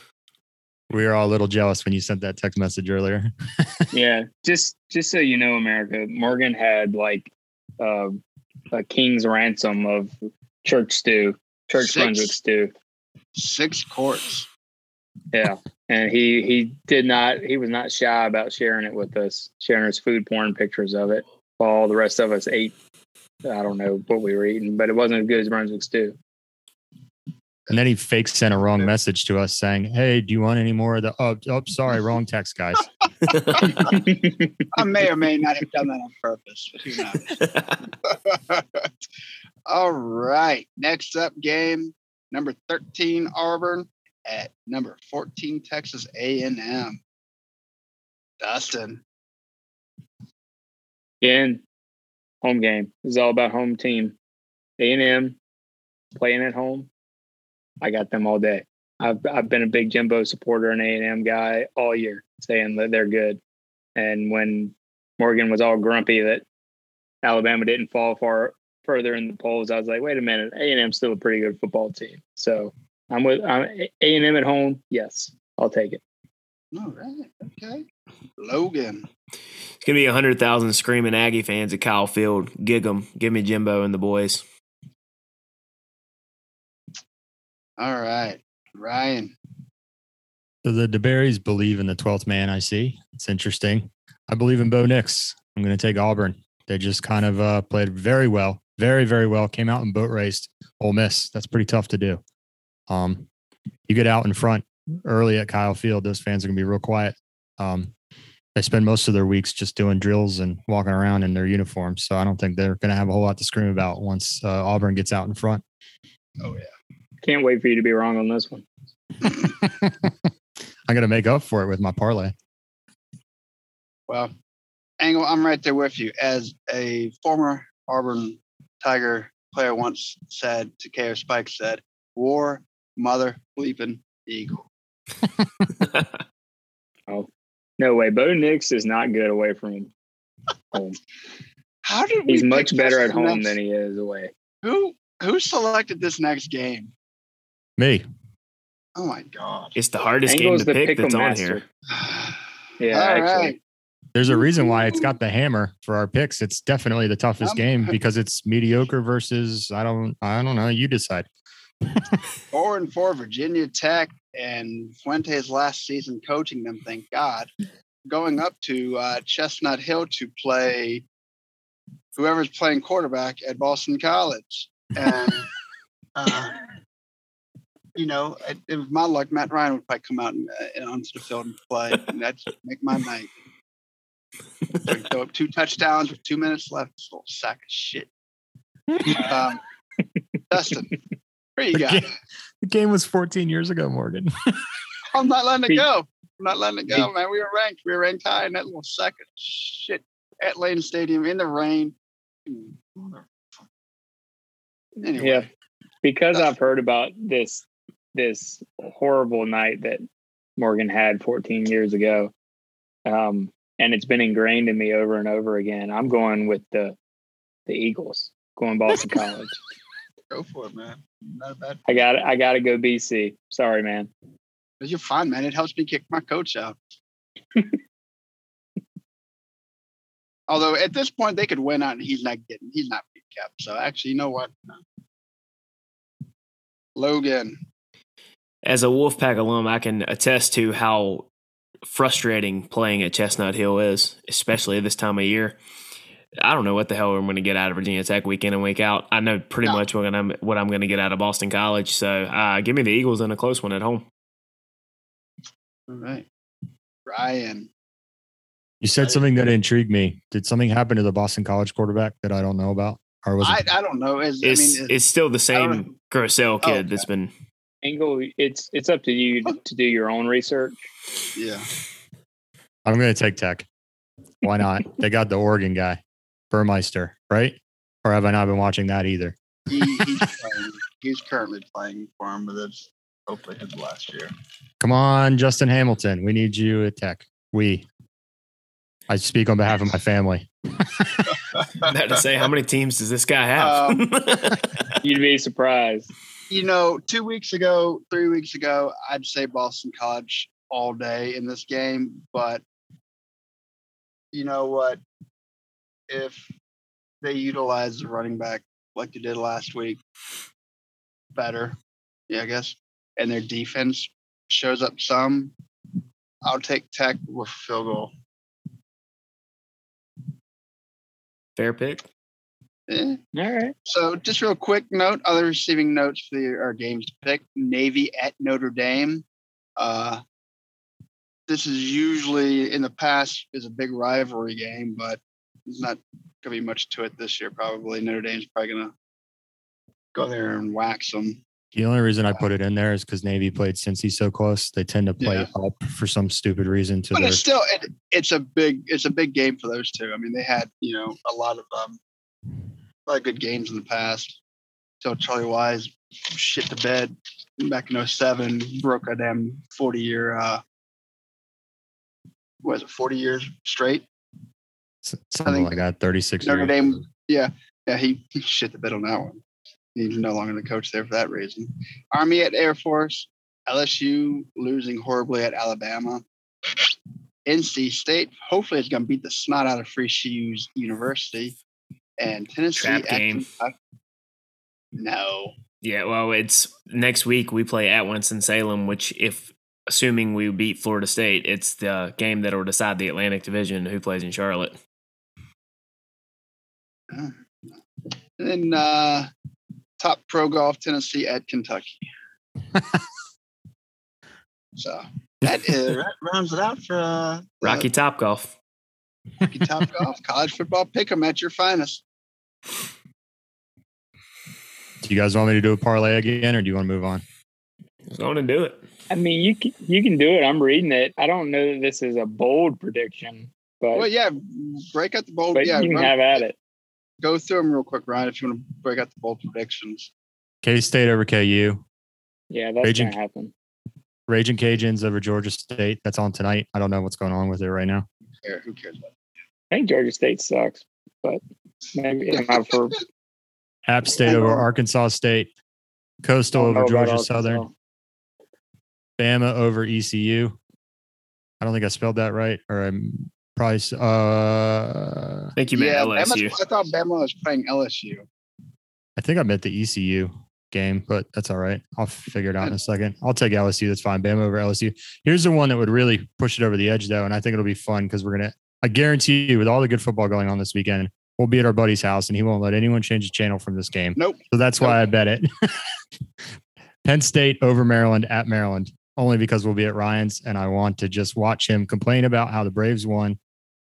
S4: We were all a little jealous when you sent that text message earlier. [LAUGHS]
S3: yeah, just just so you know, America, Morgan had like uh, a king's ransom of church stew, church
S2: Six.
S3: Brunswick stew.
S2: Six quarts.
S3: Yeah, and he he did not he was not shy about sharing it with us, sharing his food porn pictures of it. While all the rest of us ate, I don't know what we were eating, but it wasn't as good as Brunswick stew.
S4: And then he fake sent a wrong message to us saying, Hey, do you want any more of the oh, oh sorry, wrong text, guys. [LAUGHS]
S2: I may or may not have done that on purpose, but who knows? [LAUGHS] [LAUGHS] All right. Next up game number 13 Auburn at number 14 Texas A&M. Dustin.
S3: Again, home game. Is all about home team. A and M playing at home. I got them all day. I've I've been a big Jimbo supporter and A and M guy all year, saying that they're good. And when Morgan was all grumpy that Alabama didn't fall far further in the polls, I was like, wait a minute, A and M's still a pretty good football team. So I'm with I'm A and M at home. Yes, I'll take it.
S2: All right. Okay. Logan.
S1: It's gonna be a hundred thousand screaming Aggie fans at Kyle Field. Gig 'em. Give me Jimbo and the boys.
S2: All right. Ryan.
S4: So the DeBerrys believe in the 12th man, I see. It's interesting. I believe in Bo Nix. I'm going to take Auburn. They just kind of uh, played very well, very, very well. Came out and boat raced Ole Miss. That's pretty tough to do. Um, you get out in front early at Kyle Field, those fans are going to be real quiet. Um, they spend most of their weeks just doing drills and walking around in their uniforms. So I don't think they're going to have a whole lot to scream about once uh, Auburn gets out in front.
S2: Oh, yeah.
S3: Can't wait for you to be wrong on this one. [LAUGHS]
S4: I'm going to make up for it with my parlay.
S2: Well, Angle, I'm right there with you. As a former Auburn Tiger player once said to KO Spike said, War, mother, bleeping eagle. [LAUGHS]
S3: Oh, no way. Bo Nix is not good away from home. [LAUGHS]
S2: How did we
S3: He's much better at home
S2: next-
S3: than he is away.
S2: who who selected this next game?
S4: Me.
S2: Oh my god.
S1: It's the hardest
S3: Angle's
S1: game to
S3: the
S1: pick that's
S3: pick'em
S1: on here. [SIGHS]
S3: Yeah,
S2: All
S3: actually.
S2: right.
S4: There's a reason why it's got the hammer for our picks. It's definitely the toughest game [LAUGHS] because it's mediocre versus I don't I don't know. You decide.
S2: Four and four Virginia Tech and Fuentes last season coaching them, thank God. Going up to uh, Chestnut Hill to play whoever's playing quarterback at Boston College. And, [LAUGHS] uh, you know, it, it was my luck. Matt Ryan would probably come out and, uh, and onto the field and play, and that'd make my night. So up two touchdowns with two minutes left. This little sack of shit. Um, Dustin, where you got?
S4: Okay. The game was 14 years ago, Morgan. [LAUGHS]
S2: I'm not letting it go. I'm not letting it go, man. We were ranked. We were ranked high in that little second shit at Lane Stadium in the rain. Anyway,
S3: Yeah, because I've heard about this this horrible night that Morgan had 14 years ago, um, and it's been ingrained in me over and over again. I'm going with the the Eagles, going Boston [LAUGHS] College.
S2: go for it, man. Not a bad.
S3: I got I got to go BC. Sorry, man.
S2: But you're fine, man. It helps me kick my coach out. [LAUGHS] Although at this point they could win out and he's not getting, he's not being kept. So actually, you know what? No. Logan,
S1: As a Wolfpack alum, I can attest to how frustrating playing at Chestnut Hill is, especially this time of year. I don't know what the hell I'm going to get out of Virginia Tech week in and week out. I know pretty
S2: No.
S1: much what I'm what I'm going to get out of Boston College. So uh, give me the Eagles in a close one at home.
S2: all right, Ryan.
S4: You said something that intrigued me. Did something happen to the Boston College quarterback that I don't know about? Or was
S2: I,
S4: it
S2: I don't know. Is I
S1: It's
S2: mean,
S1: it's still the
S2: I don't
S1: same Grosel
S2: Oh,
S1: kid
S2: okay.
S1: that's been
S3: Angle, it's it's up to you to, to do your own research.
S2: Yeah.
S4: I'm going to take Tech. Why not? they got the Oregon guy, Burmeister, right? Or have I not been watching that either?
S2: He, he's, [LAUGHS] playing, he's currently playing for him, but it's hopefully his last year.
S4: Come on, Justin Hamilton. We need you at Tech. We. I speak on behalf of my family.
S1: I had to say, how many teams does this guy have?
S2: Um, [LAUGHS]
S3: You'd be surprised.
S2: You know, two weeks ago, three weeks ago, I'd say Boston College all day in this game, but you know what? If they utilize the running back like they did last week better, yeah, I guess, and their defense shows up some, I'll take Tech with field goal.
S1: Fair pick.
S2: Eh.
S3: All right.
S2: So, just real quick note: other receiving notes for the, our games pick. Navy at Notre Dame. Uh, this is usually in the past is a big rivalry game, but there's not gonna be much to it this year. Probably Notre Dame's probably gonna go there and wax them.
S4: The only reason I put it in there is because Navy played Cincy so close. They tend to play
S2: Yeah.
S4: up for some stupid reason to
S2: But
S4: their
S2: it's still it, it's a big it's a big game for those two. I mean, they had you know a lot of um a lot of good games in the past. So Charlie Weis shit to bed back in 07, broke a damn 40 year uh what was it 40 years straight?
S4: Something like that. 36
S2: Notre
S4: years.
S2: Dame yeah, yeah, he, he shit the bed on that one. He's no longer the coach there for that reason. Army at Air Force, LSU losing horribly at Alabama. NC State hopefully is going to beat the snot out of Free Shoes University, and Tennessee
S1: Trap
S2: at
S1: game.
S2: Kentucky. No,
S1: Yeah, well, it's next week we play at Winston Salem, which if assuming we beat Florida State, it's the game that will decide the Atlantic Division who plays in Charlotte.
S2: And then uh, top pro golf Tennessee at Kentucky. [LAUGHS] so that, is, that rounds it out for uh, the
S1: Rocky Top Golf.
S2: Rocky Top [LAUGHS] Golf College Football Pick'em at your finest.
S4: Do you guys want me to do a parlay again or do you want to move on?
S1: I'm Going to do it.
S3: I mean, you can, you can do it. I'm reading it. I don't know that this is a bold prediction, but,
S2: Well, yeah, break out the bold.
S3: but
S2: yeah,
S3: you can
S2: run-
S3: have at it.
S2: Go through them real quick, Ryan, if you want to break out the bold predictions.
S4: K State over KU.
S3: Yeah, that's
S4: Raging-
S3: going to happen.
S4: Raging Cajuns over Georgia State. That's on tonight. I don't know what's going on with it right now.
S2: Here, who cares? About
S3: I think Georgia State sucks, but maybe I'm out for
S4: App State over Arkansas State. Coastal over Georgia Southern. Bama over ECU. I don't think I spelled that right, or I'm probably. s- Uh,
S1: I think you meant
S2: yeah,
S1: LSU.
S2: Bama's- I thought Bama was playing LSU.
S4: I think I meant the ECU game, but that's all right. I'll figure it out in a second. I'll take LSU. That's fine. Bama over LSU. Here's the one that would really push it over the edge, though, and I think it'll be fun because we're gonna. I guarantee you, with all the good football going on this weekend, we'll be at our buddy's house, and he won't let anyone change the channel from this game.
S2: Nope.
S4: So that's why I bet it. [LAUGHS] Penn State over Maryland at Maryland, only because we'll be at Ryan's, and I want to just watch him complain about how the Braves won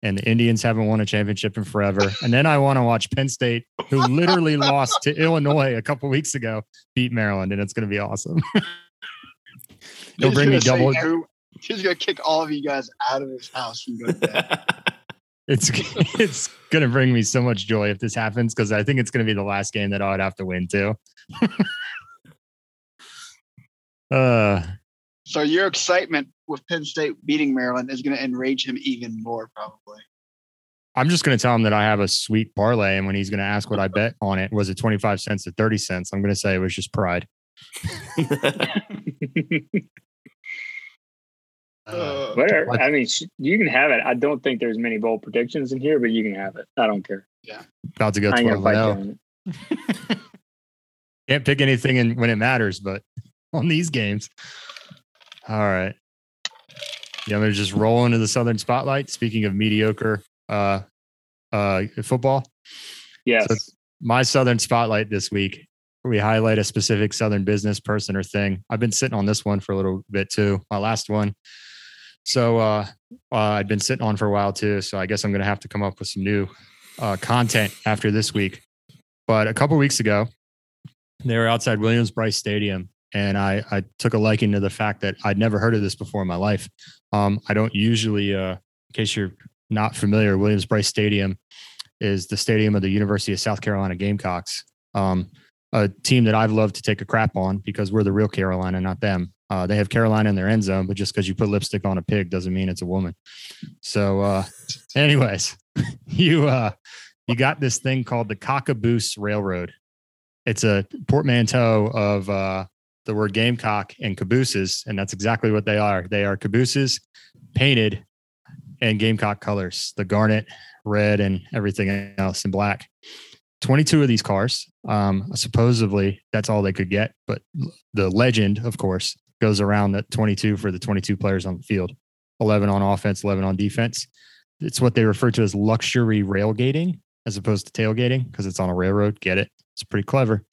S4: and the Indians haven't won a championship in forever. And then I want to watch Penn State, who literally [LAUGHS] lost to Illinois a couple weeks ago, beat Maryland, and it's going to be awesome. [LAUGHS] He'll bring me
S2: gonna
S4: double.
S2: every- He's gonna kick all of you guys out of his house and go to bed. [LAUGHS]
S4: It's it's going to bring me so much joy if this happens because I think it's going to be the last game that I would have to win too. uh,
S2: so your excitement with Penn State beating Maryland is gonna enrage him even more, probably.
S4: I'm just going to tell him that I have a sweet parlay, and when he's going to ask what I bet on it, was it 25 cents to 30 cents? I'm going to say it was just pride. [LAUGHS]
S2: Uh,
S3: Whatever.
S4: What?
S3: I mean, you can have it. I don't think there's many bold predictions in here, but you can have it. I don't care.
S4: Yeah, about to go 12
S3: gonna fight you
S4: 0. [LAUGHS] Can't pick anything in, when it matters, but [LAUGHS] on these games. All right. Yeah, I'm to just roll into the Southern spotlight. Speaking of mediocre uh, uh, football,
S3: Yes.
S4: So my Southern spotlight this week, we highlight a specific Southern business person or thing. I've been sitting on this one for a little bit too. My last one. So uh, uh, I'd been sitting on for a while too. So I guess I'm going to have to come up with some new uh, content after this week. But a couple weeks ago, they were outside Williams Brice Stadium and I, I took a liking to the fact that I'd never heard of this before in my life. Um, I don't usually, uh, in case you're not familiar, Williams Brice Stadium is the stadium of the University of South Carolina Gamecocks, um, a team that I've loved to take a crap on because we're the real Carolina, not them. Uh, they have Carolina in their end zone, but just because you put lipstick on a pig doesn't mean it's a woman. So, uh, [LAUGHS] anyways, [LAUGHS] you uh, you got this thing called the Cockaboose Railroad. It's a portmanteau of uh, the word gamecock and cabooses, and that's exactly what they are. They are cabooses painted in gamecock colors, the garnet, red, and everything else in black. 22 of these cars. Um, supposedly, that's all they could get, but the legend, of course, goes around that 22 for the 22 players on the field 11 on offense, 11 on defense. It's what they refer to as luxury railgating as opposed to tailgating because it's on a railroad. Get it? It's pretty clever.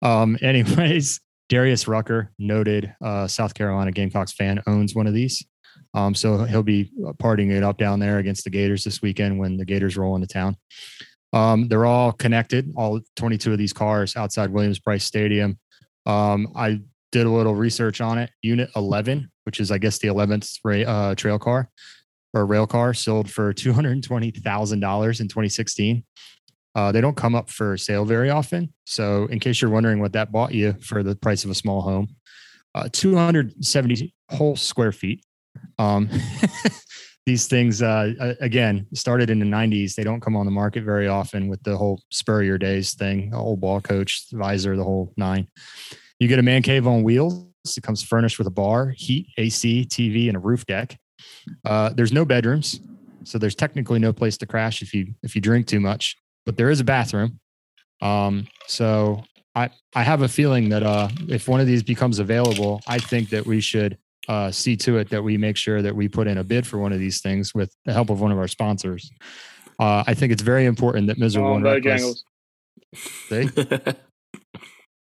S4: Um, [LAUGHS] anyways, Darius Rucker, noted uh, South Carolina Gamecocks fan, owns one of these. Um, so he'll be uh, partying it up down there against the Gators this weekend when the Gators roll into town. Um, they're all connected, all 22 of these cars outside Williams Brice Stadium. Um, I did a little research on it. Unit 11, which is, I guess, the 11th ra- uh, trail car or rail car, sold for $220,000 in 2016. Uh, they don't come up for sale very often. So, in case you're wondering what that bought you for the price of a small home, uh, 270 whole square feet. Um, [LAUGHS] these things, uh, again, started in the 90s. They don't come on the market very often with the whole Spurrier days thing, the old ball coach, visor, the whole nine. You get a man cave on wheels. It comes furnished with a bar, heat, AC, TV, and a roof deck. Uh, there's no bedrooms, so there's technically no place to crash if you if you drink too much. But there is a bathroom. Um, so I I have a feeling that uh, if one of these becomes available, I think that we should uh, see to it that we make sure that we put in a bid for one of these things with the help of one of our sponsors. Uh, I think it's very important that Miserable oh, and Reckless. See? [LAUGHS]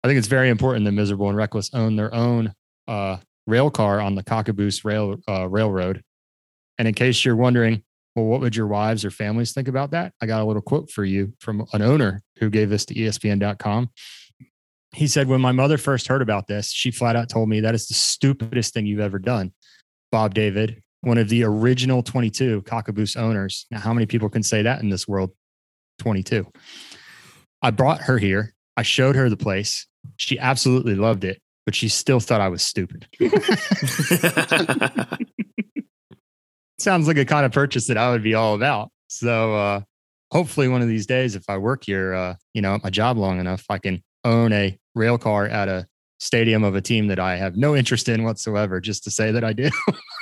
S4: I think it's very important that Miserable and Reckless own their own uh, rail car on the Cockaboose Rail uh, Railroad. And in case you're wondering, well, what would your wives or families think about that? I got a little quote for you from an owner who gave this to ESPN.com. He said, When my mother first heard about this, she flat out told me that is the stupidest thing you've ever done. Bob David, one of the original 22 Cockaboose owners. Now, how many people can say that in this world? 22. I brought her here. I showed her the place. She absolutely loved it but she still thought I was stupid. [LAUGHS] [LAUGHS] [LAUGHS] Sounds like a kind of purchase that I would be all about. So uh, hopefully one of these days, if I work here, uh, you know, at my job long enough, I can own a rail car at a stadium of a team that I have no interest in whatsoever, just to say that I do.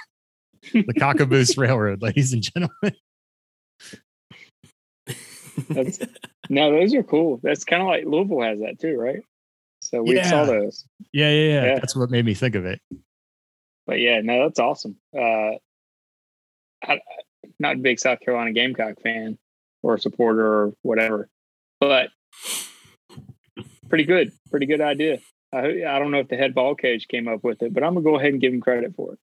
S4: [LAUGHS] the Cockaboose Railroad, [LAUGHS] ladies and gentlemen.
S3: That's, no, those are cool. That's kind of like Louisville has that too, right? So we yeah. saw those.
S4: Yeah, yeah, yeah, yeah, That's what made me think of it.
S3: But yeah, no, that's awesome. Uh, I, not a big South Carolina Gamecock fan or supporter or whatever, but pretty good, pretty good idea. I, I don't know if the head ball cage came up with it, but I'm gonna go ahead and give him credit for it.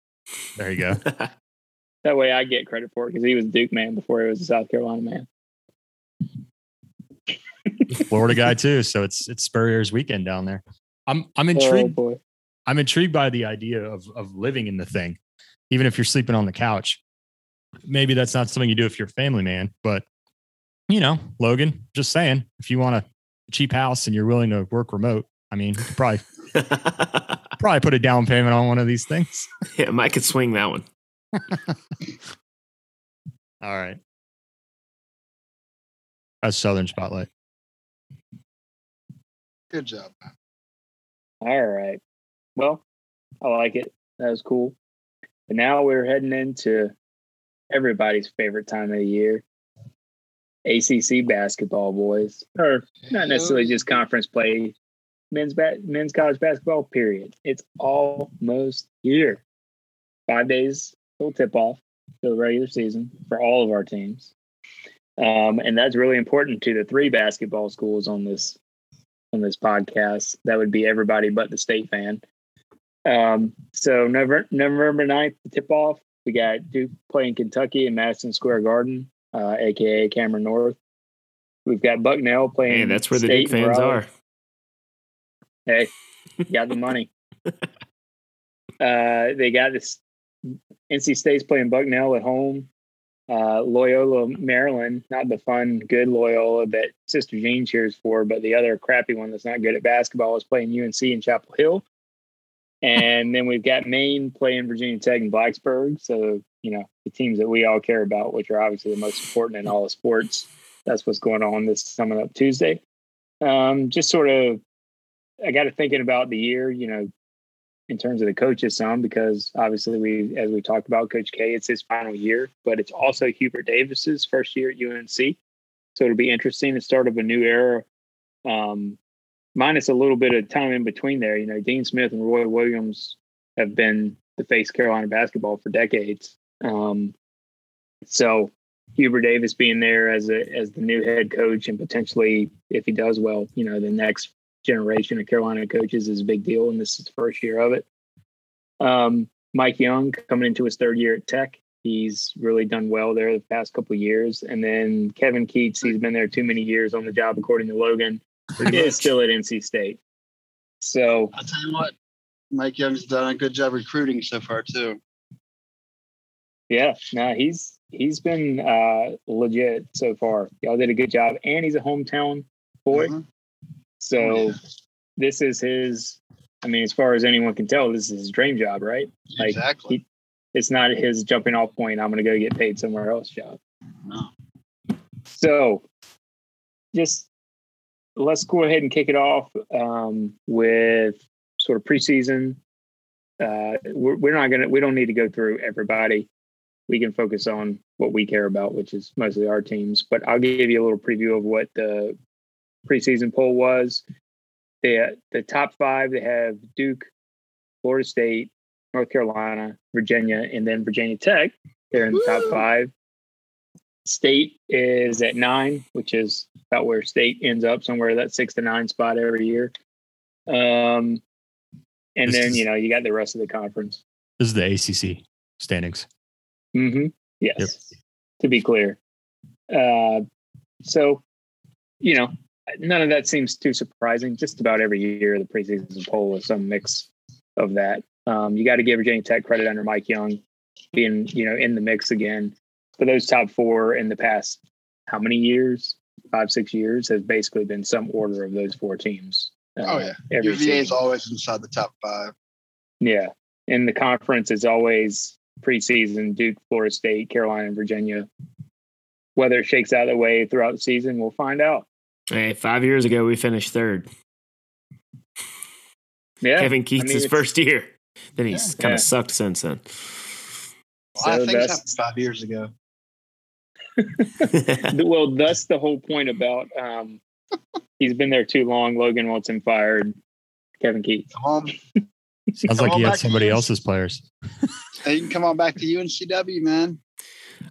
S4: There you go. [LAUGHS]
S3: that way I get credit for it because he was Duke man before he was a South Carolina man. [LAUGHS]
S4: Florida guy too, so it's it's Spurrier's weekend down there. I'm I'm oh, intrigued. Oh, I'm intrigued by the idea of of living in the thing, even if you're sleeping on the couch. Maybe that's not something you do if you're a family man, but you know, Logan, just saying, if you want a cheap house and you're willing to work remote, I mean, probably [LAUGHS] probably put a down payment on one of these things. [LAUGHS]
S1: Yeah, Mike could swing that one. [LAUGHS]
S4: All right. That's Southern Spotlight.
S2: Good job.
S3: All right. Well, I like it. That was cool. And now we're heading into everybody's favorite time of the year. ACC basketball, boys, or not necessarily just conference play, men's ba- men's college basketball. Period. It's almost here. Five days till tip off to the regular season for all of our teams, um, and that's really important to the three basketball schools on this on this podcast. That would be everybody but the state fan. Um, so November, November 9th, tip off, we got Duke playing Kentucky in Madison Square Garden, uh, aka Cameron North. We've got Bucknell playing.
S1: Hey, that's where the Duke fans are.
S3: Hey, got the money. [LAUGHS] uh, they got this. NC State's playing Bucknell at home. Uh, Loyola, Maryland, not the fun, good Loyola that Sister Jean cheers for, but the other crappy one that's not good at basketball is playing UNC in Chapel Hill. And then we've got Maine playing Virginia Tech and Blacksburg. So, you know, the teams that we all care about, which are obviously the most important in all of sports. That's what's going on this coming up Tuesday. Um, just sort of, I got to thinking about the year, you know, in terms of the coaches some because obviously we as we talked about coach k it's his final year but it's also hubert davis's first year at unc so it'll be interesting the start of a new era um, minus a little bit of time in between there you know dean smith and roy williams have been the face carolina basketball for decades um, so hubert davis being there as a as the new head coach and potentially if he does well you know the next generation of Carolina coaches is a big deal, and this is the first year of it. Um, Mike Young coming into his third year at Tech. He's really done well there the past couple years. And then Kevin Keatts, he's been there too many years on the job, according to Logan, is still at NC State. So
S2: I'll tell you what, Mike Young's done a good job recruiting so far too.
S3: Yeah, no, he's he's been uh, legit so far. Y'all did a good job, and he's a hometown boy. Mm-hmm. So oh, yeah. this is his. I mean, as far as anyone can tell, this is his dream job, right?
S2: Like exactly.
S3: He, it's not his jumping off point. I'm going to go get paid somewhere else job.
S2: No.
S3: So, just let's go ahead and kick it off um, with sort of preseason. Uh, we're, we're not going to. We don't need to go through everybody. We can focus on what we care about, which is mostly our teams. But I'll give you a little preview of what the preseason poll was. The the top five they have Duke, Florida State, North Carolina, Virginia, and then Virginia Tech. They're in the top five. State is at nine, which is about where State ends up, somewhere that six to nine spot every year. Um, and this then is, you know you got the rest of the conference.
S4: This is the ACC standings.
S3: Mm-hmm. Yes. Yep. To be clear. Uh, so, you know, none of that seems too surprising. Just about every year, the preseason poll is some mix of that. Um, you got to give Virginia Tech credit under Mike Young being, you know, in the mix again. For those top four in the past, how many years? Five, six years has basically been some order of those four teams.
S2: Uh, oh yeah, every UVA is always inside the top five.
S3: Yeah, and the conference is always preseason: Duke, Florida State, Carolina, and Virginia. Whether it shakes out the way throughout the season, we'll find out.
S1: Hey, five years ago we finished third.
S3: Yeah,
S1: Kevin Keatts' I mean, first year. Then he's yeah, kind of yeah. sucked since then.
S2: A lot so of things happened five years ago. [LAUGHS] [LAUGHS]
S3: well, that's the whole point about um, he's been there too long. Logan wants him fired. Kevin Keatts.
S2: Come
S4: Sounds like he had somebody else's players. [LAUGHS]
S2: hey, you can come on back to UNCW, man.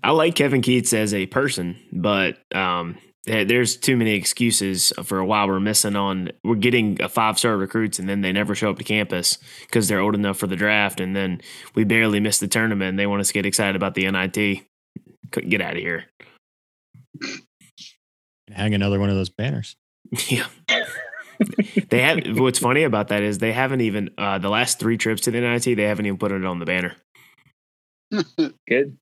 S1: I like Kevin Keatts as a person, but um, there's too many excuses for a while we're missing on we're getting a five star recruits and then they never show up to campus because they're old enough for the draft and then we barely miss the tournament and they want us to get excited about the NIT. Could get out of here.
S4: Hang another one of those banners. [LAUGHS]
S1: Yeah. they have what's funny about that is they haven't even uh, the last three trips to the NIT, they haven't even put it on the banner. [LAUGHS]
S3: Good.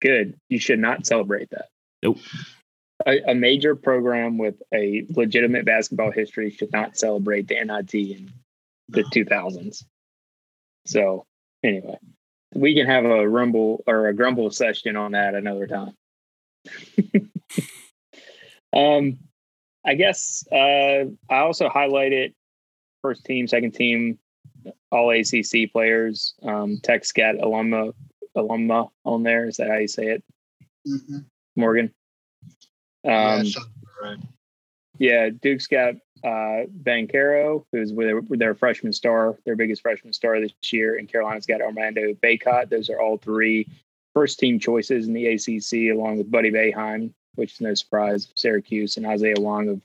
S3: Good. You should not celebrate that.
S1: Nope
S3: a, a, major program with a legitimate basketball history should not celebrate the NIT in the 2000s. So, anyway, we can have a rumble or a grumble session on that another time. [LAUGHS] um, I guess uh, I also highlighted first team, second team, all ACC players, um, Tech Scat Aluma, Aluma on there. Is that how you say it? Mm-hmm. Morgan. Um, yeah, right. yeah, Duke's got uh, Banchero, who's their, their freshman star, their biggest freshman star this year, and Carolina's got Armando Bacot. Those are all three first team choices in the ACC, along with Buddy Boeheim, which is no surprise, Syracuse, and Isaiah Wong of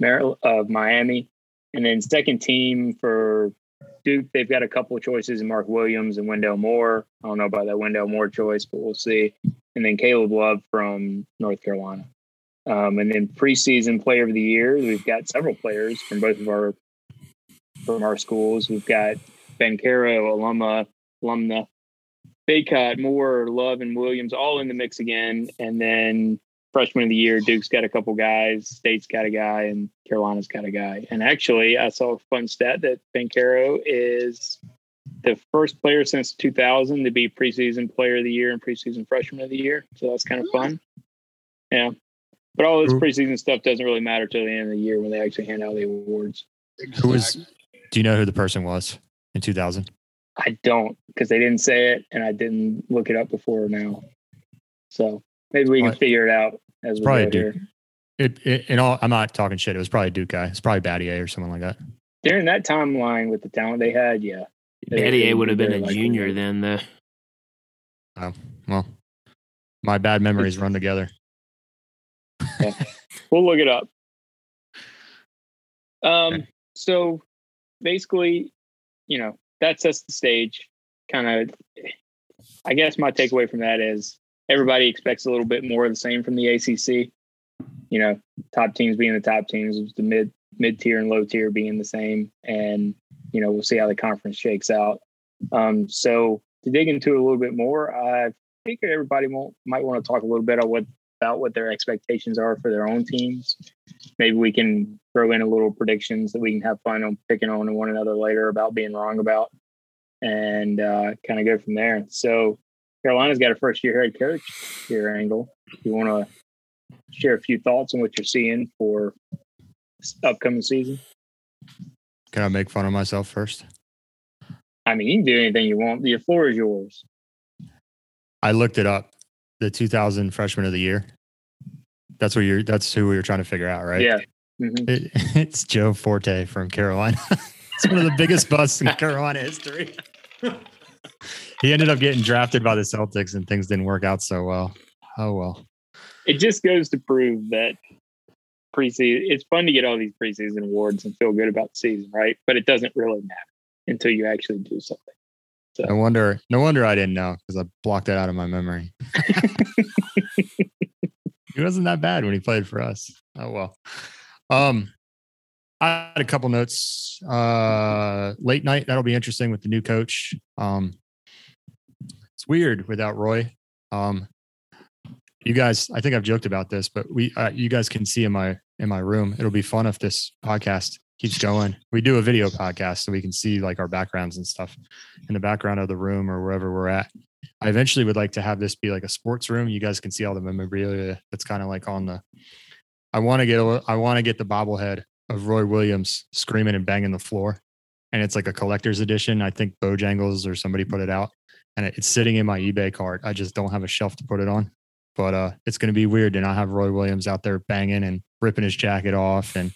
S3: Maryland, of Miami. And then second team for Duke, they've got a couple of choices in Mark Williams and Wendell Moore. I don't know about that Wendell Moore choice, but we'll see. And then Caleb Love from North Carolina. Um, and then preseason player of the year, we've got several players from both of our from our schools. We've got Banchero, Aluma, Aluma, Bacot, Moore, Love, and Williams all in the mix again. And then freshman of the year, Duke's got a couple guys, State's got a guy, and Carolina's got a guy. And actually, I saw a fun stat that Banchero is the first player since 2000 to be preseason player of the year and preseason freshman of the year. So that's kind of fun. Yeah. But all this preseason stuff doesn't really matter till the end of the year when they actually hand out the awards.
S4: Who was, do you know who the person was in 2000?
S3: I don't because they didn't say it and I didn't look it up before now. So maybe we can figure it out as we
S4: probably
S3: go
S4: Duke.
S3: here.
S4: It, it, in all, I'm not talking shit. It was probably a Duke guy. It's probably Battier or someone like that.
S3: During that timeline with the talent they had, yeah. They- they
S1: Battier would have been a
S3: likely
S1: junior
S3: would.
S1: then, though.
S4: Oh, well, my bad memories run together. [LAUGHS]
S3: We'll look it up. Um,
S4: Okay.
S3: so basically, you know, that sets the stage. Kind of, I guess my takeaway from that is everybody expects a little bit more of the same from the ACC. You know, top teams being the top teams, the mid mid tier and low tier being the same, and you know, we'll see how the conference shakes out. Um, so to dig into it a little bit more, I think everybody won't, might want to talk a little bit about what about what their expectations are for their own teams. Maybe we can throw in a little predictions that we can have fun on picking on one another later about being wrong about, and uh, kind of go from there. So Carolina's got a first year head coach here, Angle. You want to share a few thoughts on what you're seeing for this upcoming season?
S4: Can I make fun of myself first?
S3: I mean, you can do anything you want. The floor is yours.
S4: I looked it up. The 2000 freshman of the year. That's what you're. That's who we were trying to figure out, right?
S3: Yeah. Mhm.
S4: It, [LAUGHS] it's Joe Forte from Carolina. [LAUGHS] it's one of the biggest busts in [LAUGHS] Carolina history. he ended up getting drafted by the Celtics, and things didn't work out so well. Oh well.
S3: It just goes to prove that preseason. It's fun to get all these preseason awards and feel good about the season, right? But it doesn't really matter until you actually do something.
S4: No wonder. No wonder I didn't know because I blocked that out of my memory. [LAUGHS] he wasn't that bad when he played for us. Oh well. Um, I had a couple notes. Uh, late night that'll be interesting with the new coach. Um, it's weird without Roy. Um, you guys, I think I've joked about this, but we, uh, you guys can see in my in my room. It'll be fun if this podcast keeps going. We do a video podcast so we can see like our backgrounds and stuff in the background of the room or wherever we're at. I eventually would like to have this be like a sports room. You guys can see all the memorabilia that's kind of like on the. I want to get a, I want to get the bobblehead of Roy Williams screaming and banging the floor, and it's like a collector's edition. I think Bojangles or somebody put it out, and it's sitting in my eBay cart. I just don't have a shelf to put it on, but uh, it's going to be weird to not have Roy Williams out there banging and ripping his jacket off. And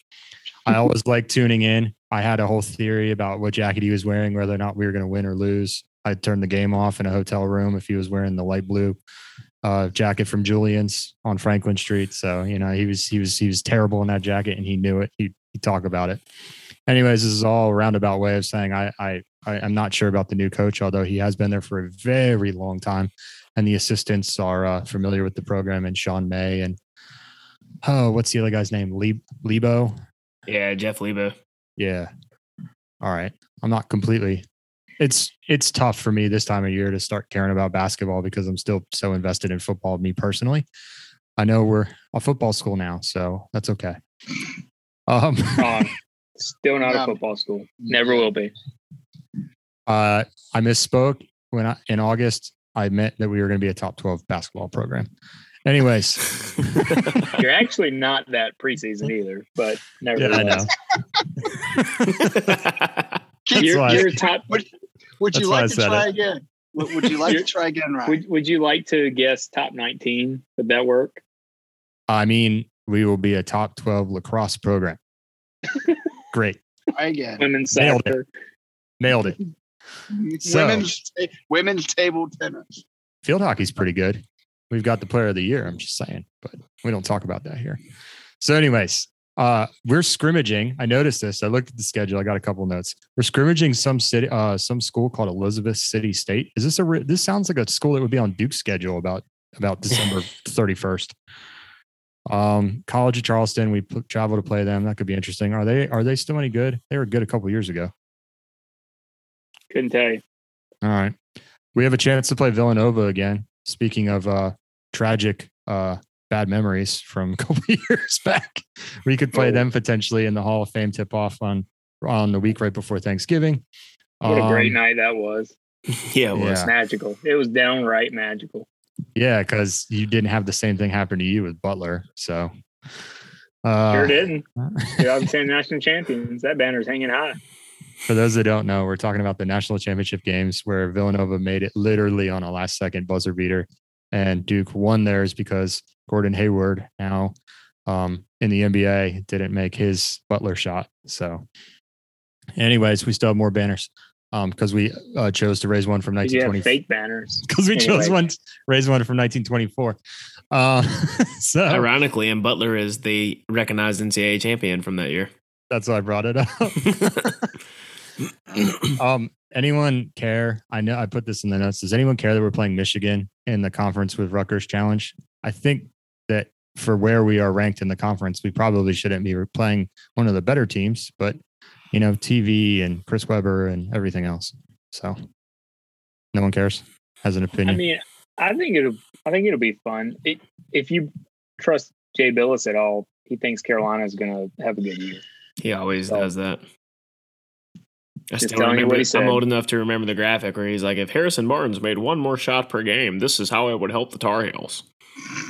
S4: I always like tuning in. I had a whole theory about what jacket he was wearing, whether or not we were going to win or lose. I'd turn the game off in a hotel room if he was wearing the light blue uh, jacket from Julian's on Franklin Street. So you know he was he was he was terrible in that jacket, and he knew it. He he talked about it. Anyways, this is all a roundabout way of saying I I I am not sure about the new coach, although he has been there for a very long time, and the assistants are uh, familiar with the program and Sean May and oh, what's the other guy's name? Le- Lebo.
S1: Yeah, Jeff Lebo.
S4: Yeah. All right. I'm not completely. It's it's tough for me this time of year to start caring about basketball because I'm still so invested in football. Me personally, I know we're a football school now, so that's okay. Um,
S3: Wrong. [LAUGHS] Still not
S2: Yeah.
S3: a football school. Never will be.
S4: uh, I misspoke when I, in August I meant that we were going to be a top 12 basketball program. Anyways, [LAUGHS]
S3: You're actually not that preseason either, but never.
S4: yeah, I
S3: nevertheless,
S4: know. [LAUGHS] That's
S3: you're,
S4: why
S3: you're top.
S2: Would
S4: That's
S2: you like to try
S4: it.
S2: again? Would, would you like to try again, Ryan?
S3: Would, would you like to guess top 19? Would that work?
S4: I mean, we will be a top 12 lacrosse program. [LAUGHS] Great.
S2: Try again.
S3: Women's
S4: Nailed it.
S3: soccer.
S4: Nailed it. So-
S2: women's ta- women's table tennis.
S4: Field hockey's pretty good. We've got the player of the year. I'm just saying, but we don't talk about that here. So, anyways, uh, we're scrimmaging. I noticed this. I looked at the schedule. I got a couple notes. We're scrimmaging some city, uh, some school called Elizabeth City State. Is this a? Re- this sounds like a school that would be on Duke's schedule about about December [LAUGHS] 31st. Um, College of Charleston. We p- travel to play them. That could be interesting. Are they? Are they still any good? They were good a couple years ago.
S3: Couldn't tell you.
S4: All right. We have a chance to play Villanova again. Speaking of uh, tragic uh, bad memories from [LAUGHS] a couple years back, we could play
S3: Oh.
S4: them potentially in the Hall of Fame tip off on on the week right before Thanksgiving.
S3: What a great
S4: Um,
S3: night that was. [LAUGHS]
S1: yeah, it was.
S4: Yeah.
S3: Magical. It was downright magical.
S4: Yeah, because you didn't have the same thing happen to you with Butler. So uh,
S3: Sure didn't. [LAUGHS] 2010 national champions. That banner's hanging high.
S4: For those that don't know, we're talking about the national championship games where Villanova made it literally on a last second buzzer beater, and Duke won theirs because Gordon Hayward, now um, in the NBA, didn't make his Butler shot. So, anyways, we still have more banners because we uh, chose to raise one from
S3: Did
S4: 1920
S3: fake banners? [LAUGHS]
S4: because we chose one raise one from 1924. Uh, [LAUGHS] so
S1: Ironically, and Butler is the recognized NCAA champion from that year.
S4: That's why I brought it up. [LAUGHS] um, anyone care? I know I put this in the notes. Does anyone care that we're playing Michigan in the conference with Rutgers Challenge? I think that for where we are ranked in the conference, we probably shouldn't be playing one of the better teams, but you know, TV and Chris Webber and everything else. So no one cares. Has an opinion.
S3: I mean, I think it'll. I think it'll be fun. It, if you trust Jay Bilas at all, he thinks Carolina is going to have a good year.
S1: He always
S3: So-
S1: does that. I still remember,
S3: what he
S1: I'm old enough to remember the graphic where he's like, "If Harrison Barnes made one more shot per game, this is how it would help the Tar Heels."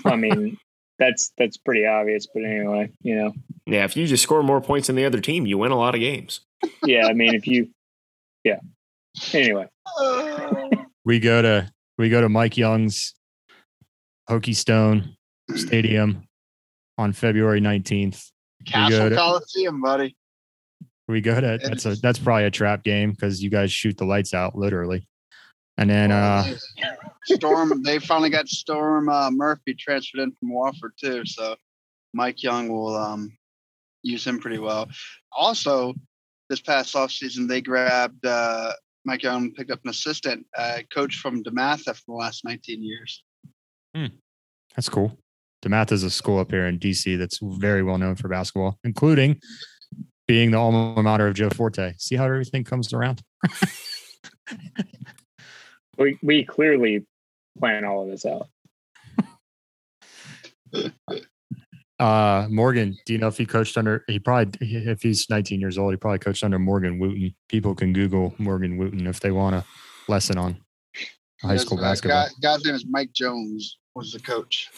S3: I mean, that's that's pretty obvious. But anyway, you know,
S1: Yeah, if you just score more points than the other team, you win a lot of games.
S3: yeah. I mean, if you, yeah. Anyway,
S4: we go to we go to Mike Young's Hokie Stone Stadium on February 19th.
S2: Cassell
S4: good.
S2: Coliseum, buddy.
S4: We go to that's a that's probably a trap game because you guys shoot the lights out literally. And then uh [LAUGHS]
S2: Storm, they finally got Storm uh, Murphy transferred in from Wofford too, so Mike Young will um, use him pretty well. Also, this past offseason, they grabbed uh, Mike Young, picked up an assistant uh, coach from DeMatha for the last 19 years. Hmm.
S4: that's cool. DeMatha is a school up here in DC that's very well known for basketball, including being the alma mater of Joe Forte. See how everything comes around? [LAUGHS]
S3: we we clearly plan all of this out. [LAUGHS]
S4: Uh Morgan, do you know if he coached under he probably if he's 19 years old, he probably coached under Morgan Wooten. People can Google Morgan Wooten if they want a lesson on high
S2: Yes,
S4: school
S2: uh,
S4: basketball.
S2: Guy, guy's name is Mike Jones. Was the coach?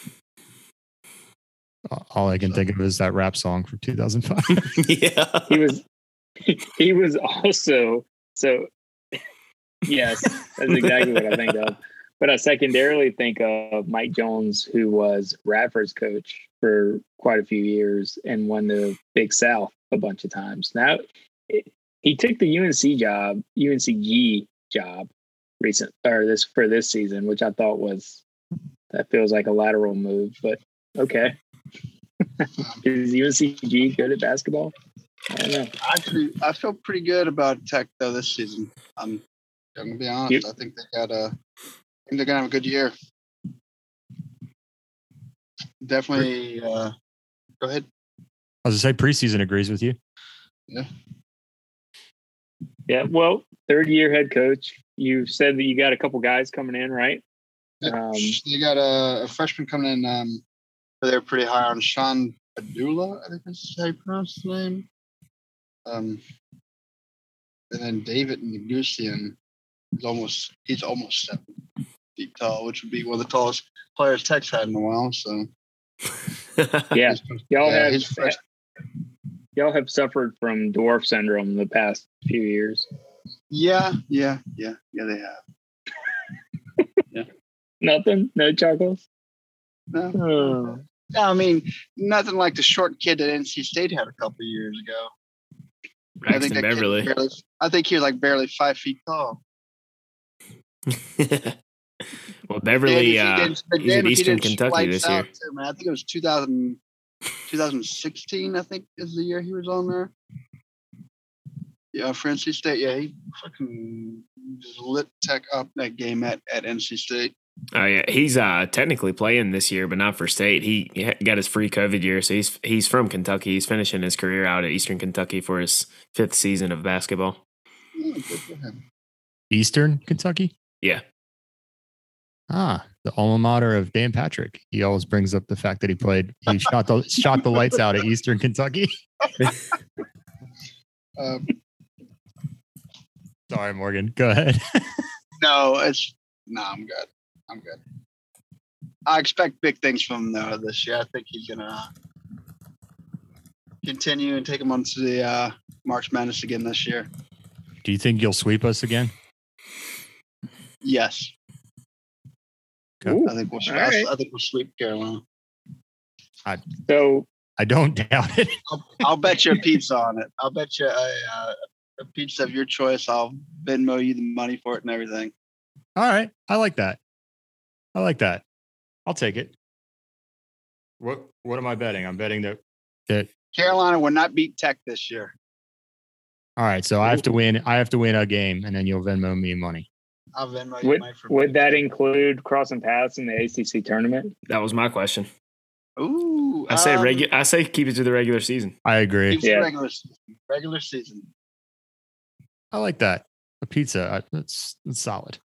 S4: All I can think of is that rap song from 2005. [LAUGHS] [LAUGHS]
S1: yeah.
S3: He was he was also so yes, that's exactly what I think of. But I secondarily think of Mike Jones, who was Radford's coach for quite a few years and won the Big South a bunch of times. Now it, he took the UNC job, UNCG job recent or this for this season, which I thought was that feels like a lateral move, but okay. [LAUGHS] Is UNCG good at basketball? I don't know.
S2: Actually, I feel pretty good about Tech though this season. I'm, I'm gonna be honest.
S3: You-
S2: I think they got a. I think they're gonna have a good year. Definitely. Uh, go ahead.
S4: I was gonna say preseason agrees with you.
S3: Yeah, Yeah. well, third year head coach. You said that you got a couple guys coming in, right? Um,
S2: they got a, a freshman coming in. Um, they're pretty high on Sean Pedulla. I think that's how you pronounce his name. Um, and then David N'Guessan. He's almost he's almost seven feet tall, which would be one of the tallest players Tech's had in a while. So [LAUGHS]
S3: Yeah, y'all
S2: yeah,
S3: have
S2: he's fresh.
S3: y'all have suffered from dwarf syndrome the past few years.
S2: Yeah, yeah, yeah, yeah. They have. yeah. [LAUGHS]
S3: Nothing, no chuckles.
S2: No. No, I mean nothing like the short kid that NC State had a couple of years ago. I think
S1: Braxton
S2: that kid was
S1: Beverly.
S2: Barely, I think he was like barely five feet tall. [LAUGHS]
S1: well, Beverly,
S2: Dan-
S1: uh,
S2: he did- but
S1: he's at
S2: Dan- he
S1: Eastern Kentucky this year.
S2: too, man. I think it was 2000, 2016, I think is the year he was on there. Yeah, for NC State. Yeah, he fucking just lit Tech up that game at, at NC State.
S1: Oh yeah, he's uh technically playing this year, but not for state. He he got his free COVID year, so he's he's from Kentucky. He's finishing his career out at Eastern Kentucky for his fifth season of basketball.
S2: Yeah, good for him.
S4: Eastern Kentucky.
S1: Yeah.
S4: Ah, the alma mater of Dan Patrick. He always brings up the fact that he played. He [LAUGHS] shot the shot the lights out at Eastern Kentucky. [LAUGHS]
S2: Um,
S4: Sorry, Morgan. Go ahead. [LAUGHS]
S2: no, it's no. I'm good. I'm good. I expect big things from him though this year. I think he's gonna continue and take him on to the uh, March Madness again this year.
S4: Do you think you'll sweep us again?
S2: Yes,
S3: Ooh,
S2: I think we'll.
S3: all
S2: I,
S3: right.
S2: I think we'll sweep Carolina.
S3: So
S4: I don't [LAUGHS] doubt it.
S2: I'll, I'll bet you a pizza on it. I'll bet you a, uh, a pizza of your choice. I'll Venmo you the money for it and everything.
S4: All right. I like that. I like that. I'll take it. What what am I betting? I'm betting that that
S2: Carolina will not beat Tech this year.
S4: all right, so I have to win I have to win a game and then you'll Venmo me money.
S2: I'll Venmo you
S3: would,
S2: money for
S3: would that include crossing paths in the ACC tournament?
S1: That was my question.
S2: Ooh,
S1: I say
S2: um,
S1: regu- I say keep it to the regular season.
S4: I agree.
S2: keeps it
S3: Yeah.
S2: regular season. Regular season
S4: I like that. A pizza. I, that's, that's solid.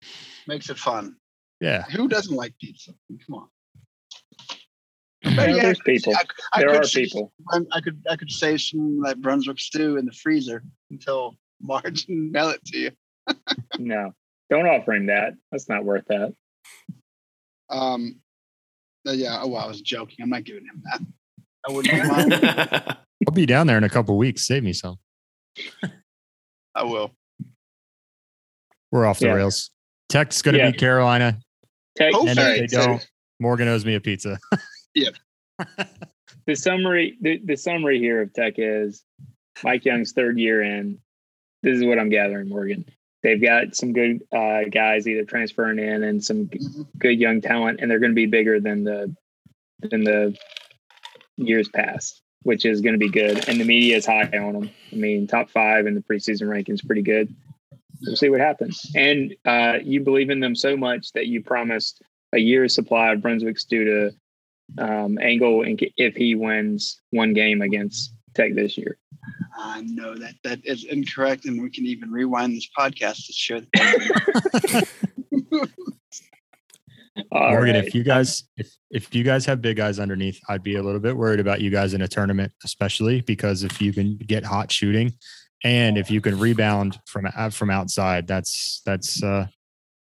S2: makes it fun.
S4: Yeah.
S2: Who doesn't like pizza? Come on.
S3: Well,
S2: But yeah,
S3: there's people.
S2: I, I
S3: There are people.
S2: I, I could I could save some of that Brunswick stew in the freezer until [LAUGHS] March and mail it to you.
S3: No, don't offer him that. That's not worth that.
S2: Um, but yeah. Oh, well, I was joking. I'm not giving him that. I [LAUGHS] wouldn't mind.
S4: I'll be down there in a couple weeks. Save me some.
S2: I will.
S4: We're off the
S3: Yeah.
S4: rails. Tech's gonna
S3: Yeah.
S4: beat Carolina.
S3: Tech,
S4: And
S2: so.
S4: if they don't, Morgan owes me a pizza. [LAUGHS] yeah. [LAUGHS]
S3: the summary the, the summary here of tech is mike young's third year in this is what i'm gathering morgan they've got some good uh, guys either transferring in and some good young talent and they're going to be bigger than the than the years past which is going to be good and the media is high on them i mean top five in the preseason rankings pretty good we'll see what happens and uh, you believe in them so much that you promised a year's supply of brunswick stew to um, Angle if he wins one game against Tech this year.
S2: I know that that is incorrect, and we can even rewind this podcast to share the. [LAUGHS]
S3: All
S4: Morgan,
S3: right.
S4: if you guys if if you guys have big guys underneath, I'd be a little bit worried about you guys in a tournament, especially because if you can get hot shooting and if you can rebound from uh, from outside, that's that's uh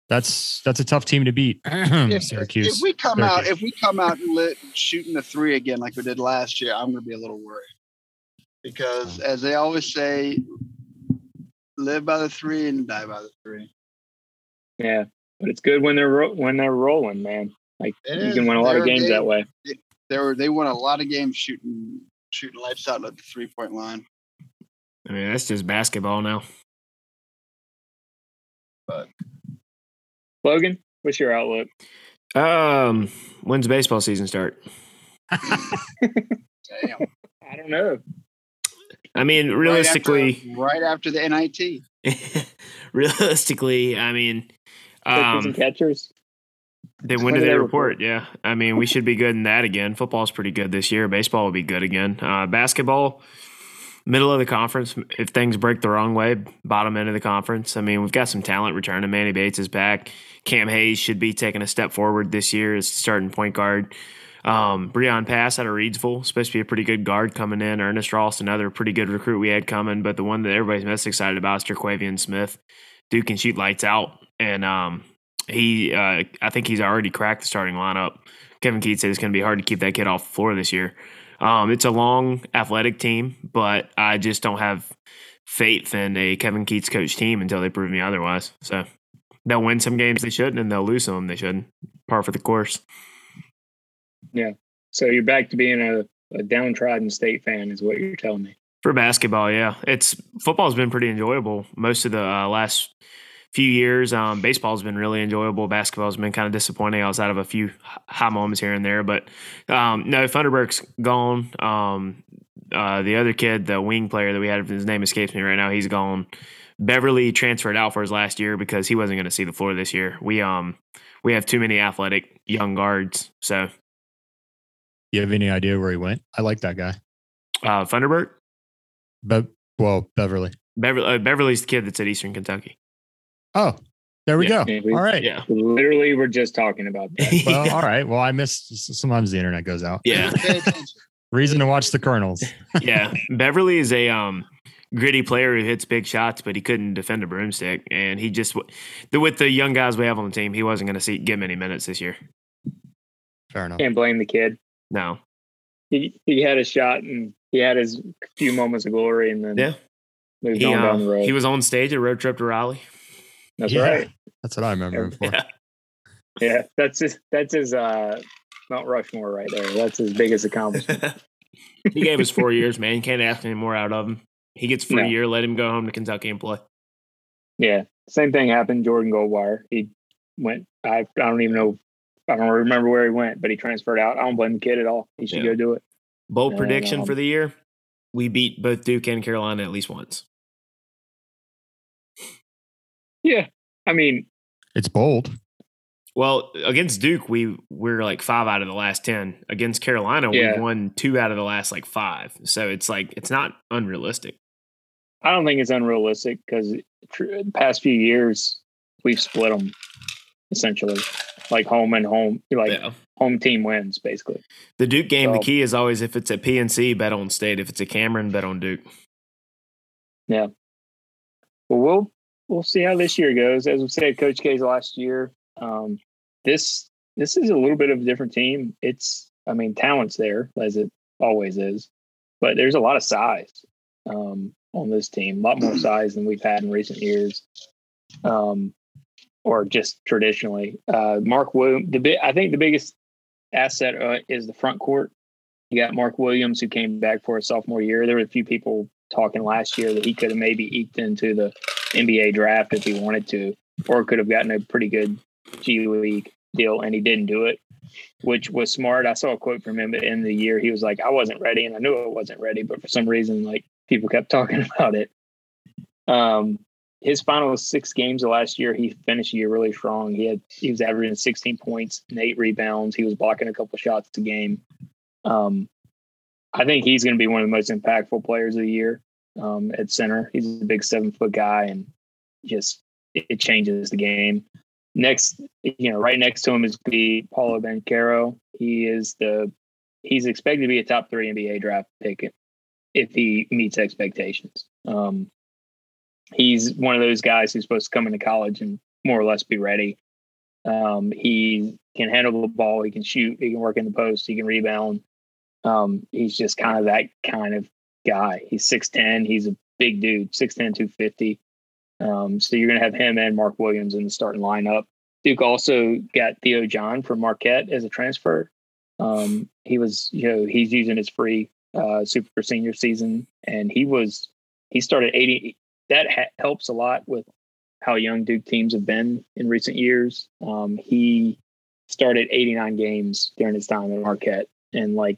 S4: that's that's a tough team to beat. [CLEARS THROAT]
S2: if,
S4: Syracuse.
S2: if we come out, if we come out and lit, shooting the three again like we did last year, I'm going to be a little worried because, as they always say, live by the three and die by the three.
S3: yeah, but it's good when they're ro- when they're rolling, man. Like
S2: It
S3: you
S2: is.
S3: can win a lot of games
S2: they-
S3: that way.
S2: They were they won a lot of games shooting shooting lights out at the three point line.
S1: I mean, that's just basketball now.
S3: But Logan, what's your outlook?
S1: Um, when's baseball season start? [LAUGHS]
S2: Damn.
S3: I don't know.
S1: I mean, realistically,
S2: right after, right after the NIT. [LAUGHS]
S1: realistically, I mean,
S3: Pitchers and
S1: um,
S3: catchers.
S1: Then
S3: When
S1: when
S3: do
S1: do
S3: they
S1: they
S3: report?
S1: report? Yeah, I mean, we should be good in that again. Football's pretty good this year. Baseball will be good again. Uh, basketball, middle of the conference. If things break the wrong way, bottom end of the conference. I mean, we've got some talent returning. Manny Bates is back. Cam Hayes should be taking a step forward this year as starting point guard. Um, Breon Pass out of Reidsville, supposed to be a pretty good guard coming in. Ernest Ross, another pretty good recruit we had coming, but the one that everybody's most excited about is Terquavion Smith. Dude can shoot lights out, and um, he, uh, I think he's already cracked the starting lineup. Kevin Keatts said it's going to be hard to keep that kid off the floor this year. Um, it's a long, athletic team, but I just don't have faith in a Kevin Keatts coach team until they prove me otherwise. So they'll win some games they shouldn't, and they'll lose some they shouldn't. Par for the course. Yeah.
S3: So you're back to being a, a downtrodden state fan, is what you're telling me.
S1: For basketball, yeah, it's football's been pretty enjoyable most of the uh, last few years. Um, baseball's been really enjoyable. Basketball's been kind of disappointing outside of a few high moments here and there. But um, no, Thunderberg's gone. Um, uh, the other kid, the wing player that we had, his name escapes me right now. He's gone. Beverly transferred out for his last year because he wasn't going to see the floor this year. We um we have too many athletic young guards. So
S4: you have any idea where he went? I like that guy.
S1: uh, Thunderbird,
S4: But well, Beverly.
S1: Beverly, uh, Beverly's the kid that's at Eastern Kentucky.
S4: Oh, there we
S1: Yeah.
S4: go.
S3: We-
S4: all right.
S1: Yeah.
S3: Literally, we're just talking about that.
S4: Well,
S1: yeah. [LAUGHS]
S4: all right. Well, I missed. Sometimes the internet goes out.
S1: Yeah. [LAUGHS]
S4: Reason to watch the Colonels. [LAUGHS]
S1: yeah. Beverly is a um gritty player who hits big shots, but he couldn't defend a broomstick, and he just the with the young guys we have on the team, he wasn't going to see get many minutes this year.
S4: Fair enough.
S3: Can't blame the kid.
S1: No.
S3: He he had a shot and he had his few moments of glory and then
S1: Yeah.
S3: moved
S1: He,
S3: on down the
S1: uh,
S3: road.
S1: he was on stage at road trip to Raleigh.
S3: That's
S4: Yeah.
S3: right.
S4: That's what I remember him for.
S1: Yeah.
S3: Yeah, that's his. That's his. Uh, Mount Rushmore right there. That's his biggest accomplishment. [LAUGHS]
S1: he gave us four years, man. You can't ask any more out of him. He gets free
S3: No.
S1: year. Let him go home to Kentucky and play.
S3: Yeah, same thing happened. Jordan Goldwire. He went. I I don't even know. I don't remember where he went, but he transferred out. I don't blame the kid at all. He should
S1: Yeah.
S3: go do it.
S1: Bold
S3: And,
S1: prediction
S3: um,
S1: for the year: we beat both Duke and Carolina at least once.
S3: Yeah, I mean,
S4: It's bold.
S1: Well, against Duke, we we're like five out of the last ten. Against Carolina,
S3: Yeah.
S1: we won two out of the last like five. So it's like it's not unrealistic.
S3: I don't think it's unrealistic because tr- the past few years we've split them essentially, like home and home, like
S1: yeah.
S3: home team wins basically.
S1: The Duke game, the key is always if it's a PNC, bet on State. If it's a Cameron, bet on Duke. Yeah.
S3: Well, we'll we'll see how this year goes. As we said, Coach K's last year. Um, this this is a little bit of a different team. It's I mean, talent's there as it always is, but there's a lot of size um, on this team. A lot more size than we've had in recent years, um, or just traditionally. Uh, Mark Williams. The bi- I think the biggest asset uh, is the front court. You got Mark Williams who came back for a sophomore year. There were a few people talking last year that he could have maybe eked into the NBA draft if he wanted to, or could have gotten a pretty good G League deal, and he didn't do it, which was smart. I saw a quote from him at the the year. He was like, "I wasn't ready, and I knew I wasn't ready, but for some reason, like people kept [LAUGHS] talking about it." Um, his final six games of last year, he finished the year really strong. He had he was averaging 16 points and eight rebounds. He was blocking a couple shots a game. Um, I think he's going to be one of the most impactful players of the year um, at center. He's a big seven foot guy and just it, changes the game. Next, you know, right next to him is be Paolo Banchero. He is the he's expected to be a top three NBA draft pick if he meets expectations. Um, he's one of those guys who's supposed to come into college and more or less be ready. Um, he can handle the ball. He can shoot. He can work in the post. He can rebound. Um, he's just kind of that kind of guy. He's 6'10. He's a big dude, 6'10, 250. Um, so you're going to have him and Mark Williams in the starting lineup. Duke also got Theo John from Marquette as a transfer. Um, he was, you know, he's using his free uh, super senior season, and he was he started 80. That ha- helps a lot with how young Duke teams have been in recent years. Um, he started 89 games during his time at Marquette, and like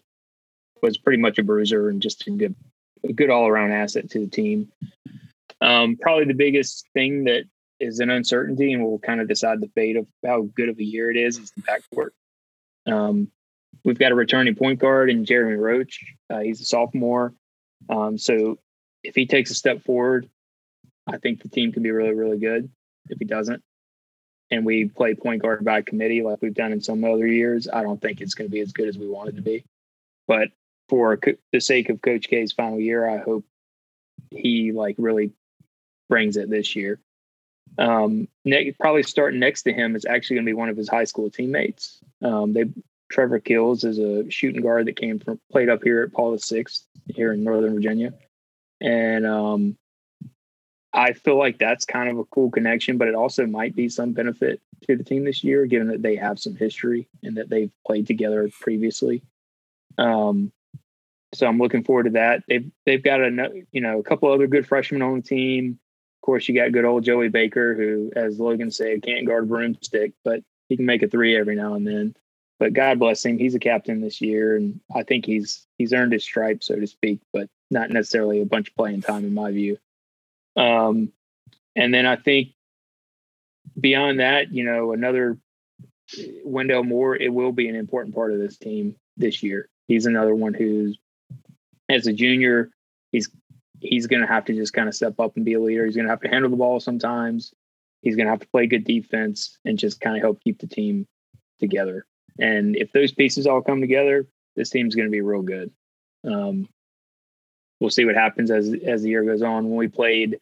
S3: was pretty much a bruiser and just a good, a good all around asset to the team. Um, probably the biggest thing that is an uncertainty and will kind of decide the fate of how good of a year it is is the backcourt. Um, we've got a returning point guard in Jeremy Roach. Uh, he's a sophomore. Um, so if he takes a step forward, I think the team can be really, really good. If he doesn't, and we play point guard by committee like we've done in some other years, I don't think it's going to be as good as we want it to be. But for the sake of Coach K's final year, I hope he like really brings it this year. Um, ne- probably starting next to him is actually going to be one of his high school teammates. Um, they Trevor Keels is a shooting guard that came from played up here at Paul the Sixth here in Northern Virginia, and um, I feel like that's kind of a cool connection. But it also might be some benefit to the team this year, given that they have some history and that they've played together previously. Um, so I'm looking forward to that. They've they've got a you know a couple other good freshmen on the team. Of course, you got good old Joey Baker, who, as Logan said, can't guard a broomstick, but he can make a three every now and then. But God bless him, he's a captain this year, and I think he's he's earned his stripe, so to speak, but not necessarily a bunch of playing time in my view. Um, and then I think beyond that, you know, another Wendell Moore, it will be an important part of this team this year. He's another one who's as a junior, he's he's going to have to just kind of step up and be a leader. He's going to have to handle the ball sometimes. he's going to have to play good defense and just kind of help keep the team together. And if those pieces all come together, this team's going to be real good. Um, we'll see what happens as as the year goes on. When we played,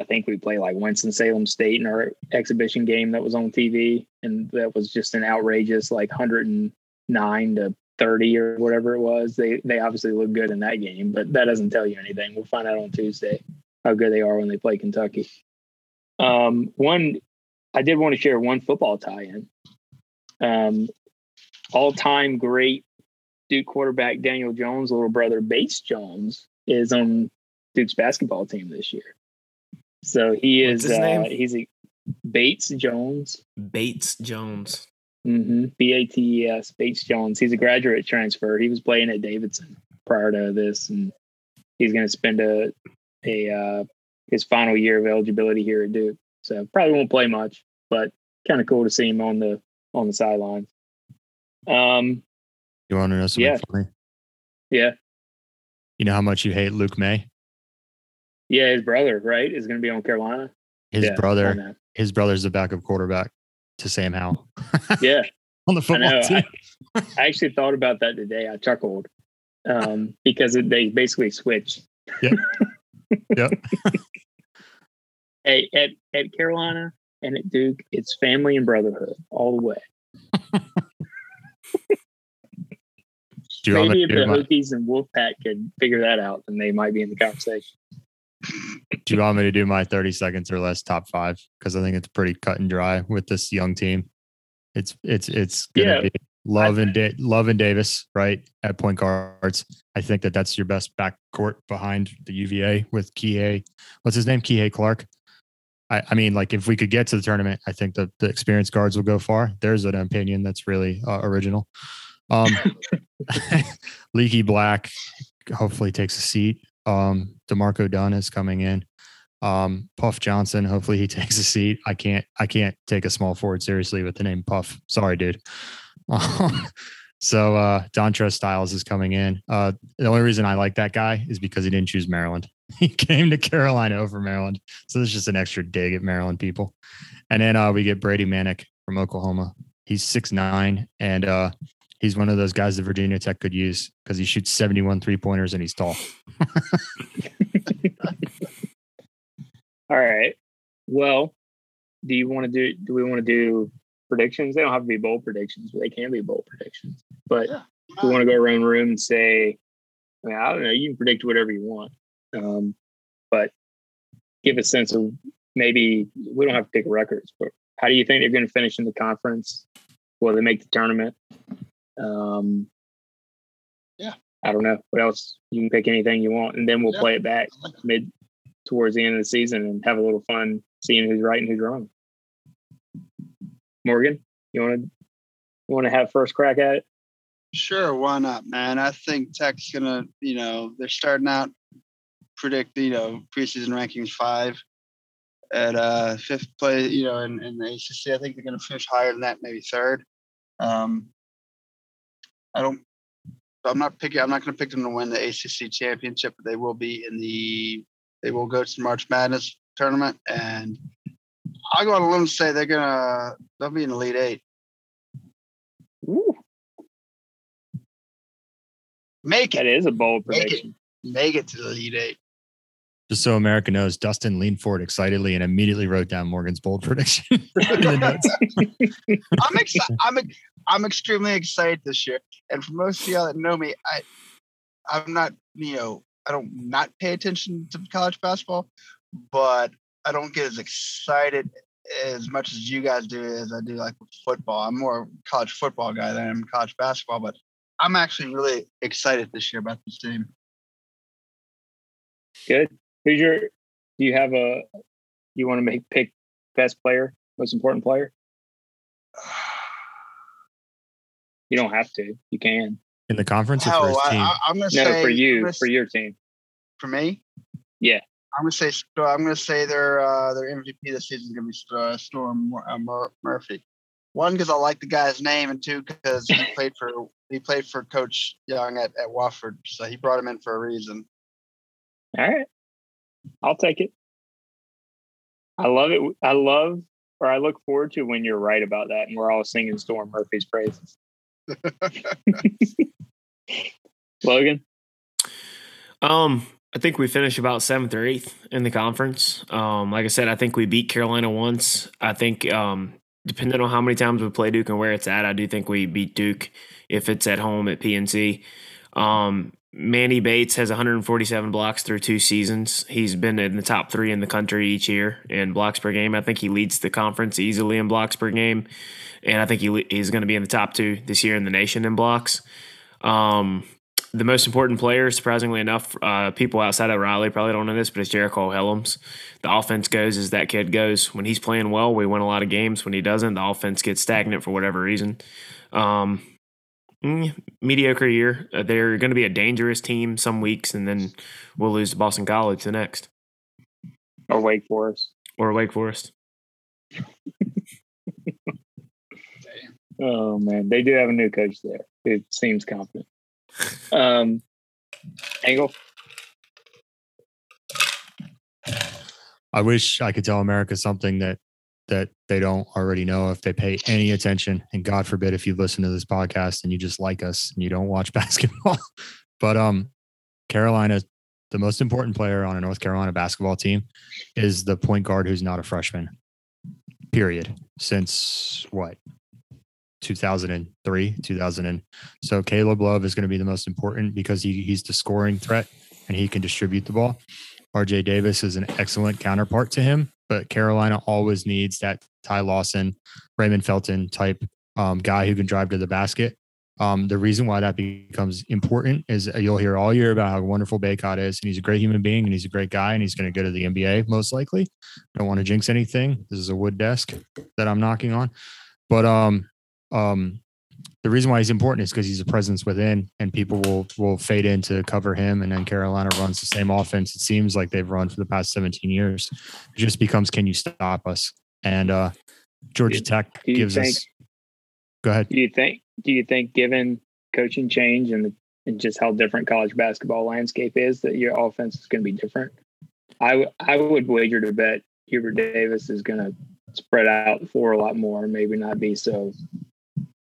S3: I think we played like Winston Salem State in our exhibition game that was on TV, and that was just an outrageous like 109 to 30 or whatever it was. They they obviously look good in that game, but that doesn't tell you anything. We'll find out on Tuesday how good they are when they play Kentucky. Um, one, I did want to share one football tie-in. Um, all-time great Duke quarterback Daniel Jones' little brother Bates Jones is on Duke's basketball team this year. So he is uh, he's a Bates Jones.
S1: Bates Jones.
S3: Mm-hmm. B A T E S. Bates Jones. He's a graduate transfer. He was playing at Davidson prior to this, and he's going to spend a a uh, his final year of eligibility here at Duke. So probably won't play much, but kind of cool to see him on the on the sidelines. Um,
S4: you want to know something
S3: yeah.
S4: funny?
S3: Yeah.
S4: You know how much you hate Luke Maye?
S3: Yeah, his brother, right, is going to be on Carolina.
S4: His
S3: Yeah,
S4: brother, his brother's the backup quarterback to Sam Howell.
S3: Yeah, [LAUGHS]
S4: on the
S3: I
S4: football
S3: know.
S4: team.
S3: I, I actually thought about that today. I chuckled um, because it, they basically switched. Yeah.
S4: Yep.
S3: Hey, [LAUGHS] at at Carolina and at Duke, it's family and brotherhood all the way.
S4: Do you want
S3: Maybe if the Hokies and Wolfpack could figure that out, then they might be in the conversation.
S4: Do you want me to do my 30 seconds or less top five? Because I think it's pretty cut and dry with this young team. It's it's it's gonna
S3: Yeah.
S4: be Love and da- Love and Davis, right at point guards. I think that that's your best backcourt behind the UVA with Kihei. What's his name? Kihei Clark. I, I mean, like if we could get to the tournament, I think the the experienced guards will go far. There's an opinion that's really uh, original. Um, [LAUGHS] [LAUGHS] Leaky Black hopefully takes a seat. Um, D'Marco Dunn is coming in. Um, Puff Johnson, hopefully he [LAUGHS] takes a seat. I can't I can't take a small forward seriously with the name Puff. Sorry, dude. [LAUGHS] so uh Dontrez Styles is coming in. Uh the only reason I like that guy is because he didn't choose Maryland. [LAUGHS] He came to Carolina over Maryland. So there's just an extra dig at Maryland people. And then uh we get Brady Manek from Oklahoma. He's six nine and uh he's one of those guys that Virginia Tech could use because he shoots 71 three pointers and he's tall. [LAUGHS]
S3: All right. Well, do you want to do? Do we want to do predictions? They don't have to be bold predictions, but they can be bold predictions. But
S2: Yeah.
S3: we want to go around the room and say, I, mean, I don't know. You can predict whatever you want, um, but give a sense of maybe we don't have to pick records, but how do you think they're going to finish in the conference? Will they make the tournament? Um,
S2: Yeah.
S3: I don't know. What else? You can pick anything you want, and then we'll
S2: Yeah.
S3: play it back mid towards the end of the season and have a little fun seeing who's right and who's wrong. Morgan, you want to you want to have first crack at it?
S2: Sure, why not, man? I think Tech's gonna, you know, they're starting out predict, you know, preseason rankings five at uh fifth place, you know, in, in the ACC. I think they're gonna finish higher than that, maybe third. Um, I don't. I'm not picking. I'm not going to pick them to win the ACC championship, but they will be in the. They will go to the March Madness tournament, and I'll go on a limb and say they're gonna. They'll be in the Elite Eight.
S3: Ooh,
S2: Make
S3: that
S2: it.
S3: is a bold
S2: Make it.
S3: prediction.
S2: Make it to the Elite Eight.
S4: Just so America knows, Dustin leaned forward excitedly and immediately wrote down Morgan's bold [LAUGHS] prediction. in the notes. [LAUGHS]
S2: I'm excited. I'm I'm extremely excited this year. And for most of y'all that know me, I I'm not you know I don't not pay attention to college basketball, but I don't get as excited as much as you guys do as I do like football. I'm more a college football guy than I am college basketball, but I'm actually really excited this year about this team.
S3: Good. Who's your? Do you have a? You want to make pick best player, most important player? [SIGHS] You don't have to. You can.
S4: in the conference or for
S2: Hell,
S4: his
S2: I,
S4: team?
S2: I, I'm gonna
S3: No,
S2: say
S3: for you,
S2: gonna
S3: for your team.
S2: for me.
S3: Yeah.
S2: I'm gonna say so I'm gonna say their uh, their MVP this season is gonna be uh, Storm uh, Mur- Murphy. One because I like the guy's name, and two because he [LAUGHS] played for he played for Coach Young at, at Wofford, so he brought him in for a reason.
S3: All right. I'll take it. I love it. I love, or I look forward to when you're right about that, and we're all singing Storm Murphy's praises. [LAUGHS] Logan.
S1: Um, I think we finished about seventh or eighth in the conference. Um, like I said, I think we beat Carolina once. I think, um, depending on how many times we play Duke and where it's at, I do think we beat Duke if it's at home at PNC. Um, Manny Bates has 147 blocks through two seasons. He's been in the top three in the country each year in blocks per game. I think he leads the conference easily in blocks per game, and I think he he's going to be in the top two this year in the nation in blocks. Um, the most important player, surprisingly enough, uh, people outside of Raleigh probably don't know this, but it's Jericole Hellems. The offense goes as that kid goes. When he's playing well, we win a lot of games. When he doesn't, the offense gets stagnant for whatever reason. Um, mm, mediocre year. Uh, they're going to be a dangerous team some weeks, and then we'll lose to Boston College the next.
S3: Or Wake Forest.
S1: Or Wake Forest.
S3: oh man, they do have a new coach there. It seems confident. Um, Angle.
S4: I wish I could tell America something that that they don't already know if they pay any attention. And God forbid if you listen to this podcast and you just like us and you don't watch [LAUGHS] basketball. but um Carolina, the most important player on a North Carolina basketball team is the point guard who's not a freshman. Period. Since what? 2003, 2000. And so Caleb Love is going to be the most important because he, he's the scoring threat and he can distribute the ball. RJ Davis is an excellent counterpart to him, but Carolina always needs that Ty Lawson, Raymond Felton type um, guy who can drive to the basket. Um, the reason why that becomes important is you'll hear all year about how wonderful Bacot is, and he's a great human being, and he's a great guy, and he's going to go to the NBA most likely. Don't want to jinx anything. This is a wood desk that I'm knocking on, but um, um, the reason why he's important is because he's a presence within, and people will will fade in to cover him. And then Carolina runs the same offense. It seems like they've run for the past 17 years. It just becomes, can you stop us? And uh, Georgia Tech gives think, us. Go ahead.
S3: Do you think? Do you think, given coaching change and, the, and just how different college basketball landscape is, that your offense is going to be different? I, w- I would wager to bet Hubert Davis is going to spread out the floor a lot more, maybe not be so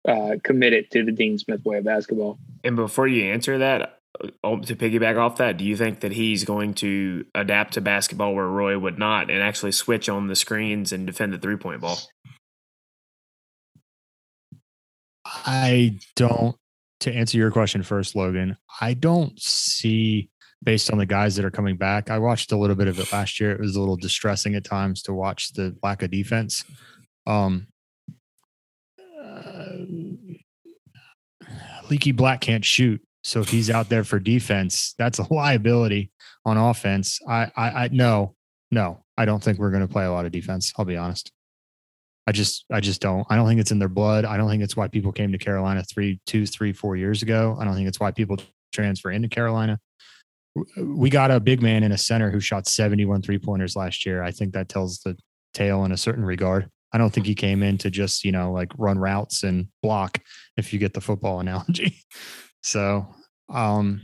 S3: uh, committed to the Dean Smith way of basketball.
S1: And before you answer that, uh, to piggyback off that, do you think that he's going to adapt to basketball where Roy would not and actually switch on the screens and defend the three point ball?
S4: I don't, to answer your question first, Logan, I don't see, based on the guys that are coming back, I watched a little bit of it last year. It was a little distressing at times to watch the lack of defense. Um, Uh, Leaky Black can't shoot. So if he's out there for defense, that's a liability on offense. I, I, I no, no, I don't think we're going to play a lot of defense. I'll be honest. I just, I just don't. I don't think it's in their blood. I don't think it's why people came to Carolina three, two, three, four years ago. I don't think it's why people transfer into Carolina. We got a big man in a center who shot 71 three pointers last year. I think that tells the tale in a certain regard. I don't think he came in to just, you know, like run routes and block if you get the football [LAUGHS] analogy. So, um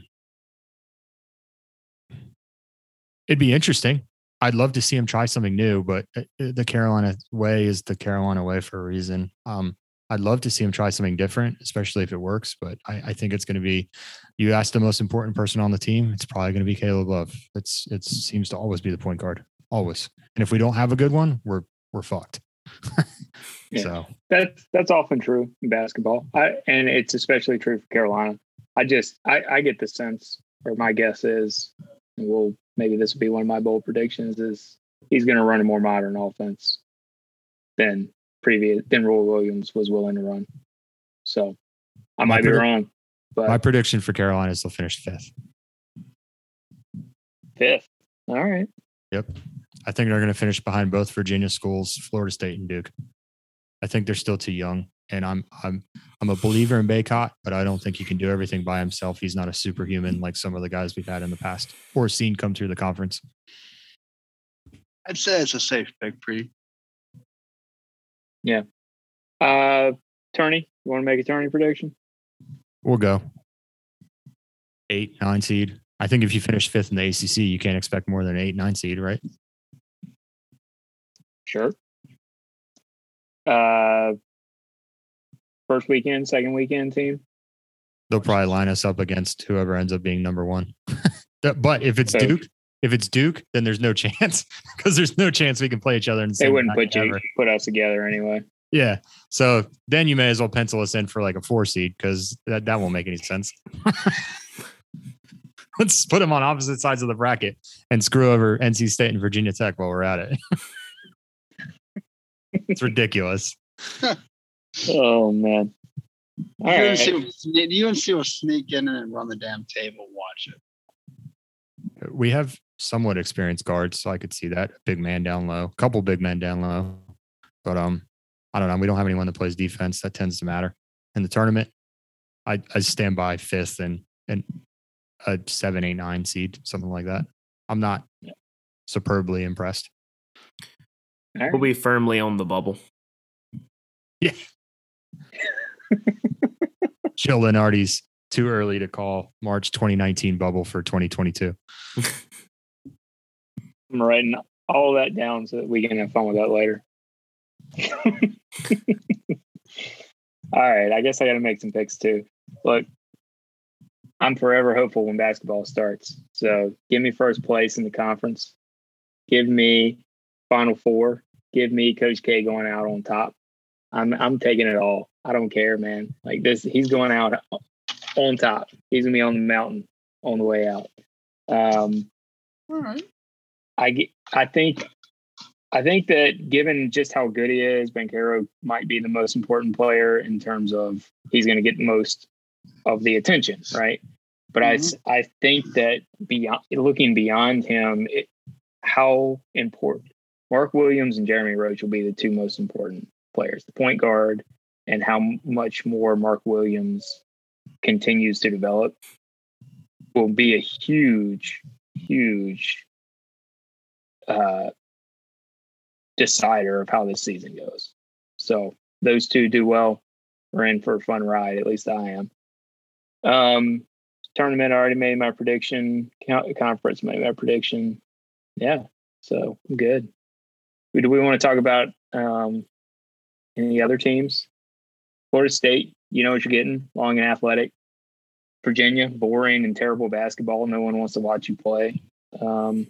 S4: it'd be interesting. I'd love to see him try something new, but uh, uh, the Carolina way is the Carolina way for a reason. Um I'd love to see him try something different, especially if it works. But I, I think it's going to be. You asked the most important person on the team. It's probably going to be Caleb Love. It's it seems to always be the point guard, always. And if we don't have a good one, we're we're fucked. [LAUGHS]
S3: yeah, so that's that's often true in basketball. I, and it's especially true for Carolina. I just I, I get the sense, or my guess is, and we'll maybe this will be one of my bold predictions is he's going to run a more modern offense than previous than Roy Williams was willing to run. So I might be wrong. But
S4: my prediction for Carolina is they'll finish fifth.
S3: Fifth. All right.
S4: Yep. I think they're going to finish behind both Virginia schools, Florida State and Duke. I think they're still too young, and I'm I'm I'm a believer in Bacot, but I don't think he can do everything by himself. He's not a superhuman like some of the guys we've had in the past or seen come through the conference.
S2: I'd say it's a safe pick for you.
S3: Yeah. Uh, Turney, you want to make a Turney prediction?
S4: We'll go eight, nine seed. I think if you finish fifth in the ACC, you can't expect more than eight, nine seed, right?
S3: Sure. Uh, first weekend, second weekend team.
S4: They'll probably line us up against whoever ends up being number one. [LAUGHS] but if it's
S3: So-
S4: Duke, if it's Duke, then there's no [LAUGHS] chance because there's no chance we can play each other. In the
S3: They wouldn't put you put us together anyway.
S4: Yeah. So then you may as well pencil us in for like a four seed because that, that won't make any sense. [LAUGHS] Let's put them on opposite sides of the bracket and screw over NC State and Virginia Tech while we're at it. It's ridiculous.
S3: Oh man. All right.
S2: UNC, will sne- UNC will sneak in and run the damn table. Watch it.
S4: We have somewhat experienced guards, so I could see that. Big man down low, a couple big men down low. But um, I don't know. We don't have anyone that plays defense. That tends to matter in the tournament. I, I stand by fifth and and a seven, eight, nine seed, something like that. I'm not superbly impressed.
S3: All right.
S1: We'll be firmly on the bubble. Yeah. [LAUGHS]
S4: Jill Lunardi's too early to call March 2019 bubble for 2022. [LAUGHS]
S3: I'm writing all that down so that we can have fun with that later. [LAUGHS] all right. I guess I got to make some picks too. Look, I'm forever hopeful when basketball starts. So give me first place in the conference. Give me Final Four. Give me Coach K going out on top. I'm I'm taking it all. I don't care, man. Like this, he's going out on top. He's gonna be on the mountain on the way out. Um,
S2: All right.
S3: I ge- I think I think that given just how good he is, Banchero might be the most important player in terms of he's going to get the most of the attention, right? But I I think that beyond looking beyond him, it, how important Mark Williams and Jeremy Roach will be the two most important players, the point guard, and how much more Mark Williams continues to develop will be a huge, huge uh, decider of how this season goes. So those two do well. We're in for a fun ride. At least I am. Um, tournament I already made my prediction. Conference made my prediction. Yeah, so I'm good. Do we want to talk about um, any other teams? Florida State, you know what you're getting. Long and athletic. Virginia, boring and terrible basketball. No one wants to watch you play. Um,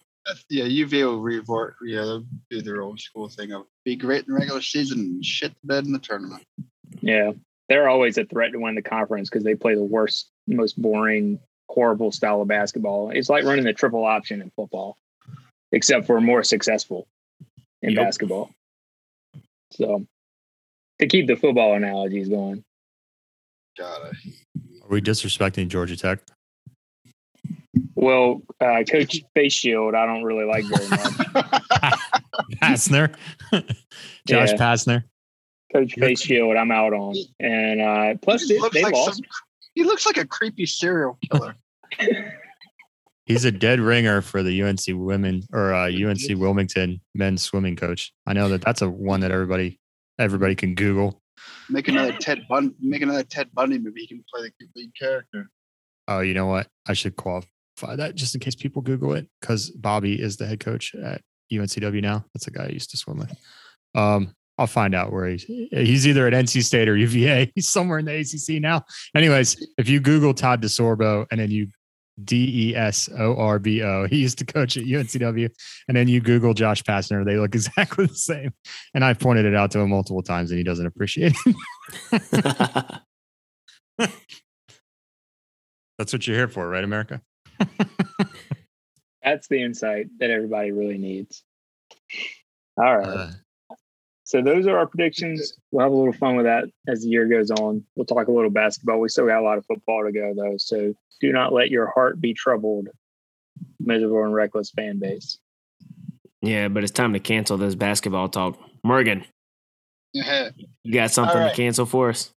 S2: Yeah, UVA will revert. Yeah, they'll do their old school thing of be great in regular season and shit the bed in the tournament.
S3: Yeah, they're always a threat to win the conference because they play the worst, most boring, horrible style of basketball. It's like running the triple option in football, except for more successful in
S1: Yep.
S3: basketball. So, to keep the football analogies going,
S2: Got it.
S4: Are we disrespecting Georgia Tech?
S3: well, uh, Coach Face Shield, I don't really like very much. [LAUGHS] [LAUGHS]
S4: Pastner, [LAUGHS] Josh
S3: Yeah.
S4: Pastner.
S3: Coach Face Shield, I'm out on, and uh, plus
S2: He
S3: they,
S2: looks
S3: they
S2: like
S3: lost.
S2: some- he looks like a creepy serial killer.
S4: He's a dead ringer for the UNC women or uh, UNC Wilmington men's swimming coach. I know that that's a one that everybody everybody can Google.
S2: Make another Ted Bun. Make another Ted Bundy movie. He can play the lead character.
S4: Oh, you know what? I should qualify that just in case people Google it because Bobby is the head coach at UNCW now. That's the guy I used to swim with. Um, I'll find out where he's. He's either at NC State or UVA. [LAUGHS] He's somewhere in the ACC now. Anyways, if you Google Todd DeSorbo and then you D E S O R B O, [LAUGHS] he used to coach at UNCW, and then you Google Josh Pastner, they look [LAUGHS] exactly the same. And I've pointed it out to him multiple times, and he doesn't appreciate it. [LAUGHS] That's what you're here for, right, America?
S3: That's the insight that everybody really needs. All right.
S4: Uh,
S3: So those are our predictions. We'll have a little fun with that as the year goes on. We'll talk a little basketball. We still got a lot of football to go though. So do not let your heart be troubled, miserable and reckless fan base.
S1: yeah, but it's time to cancel this basketball talk. Morgan,
S2: Yeah. [LAUGHS]
S1: you got something
S2: All right.
S1: to cancel for us?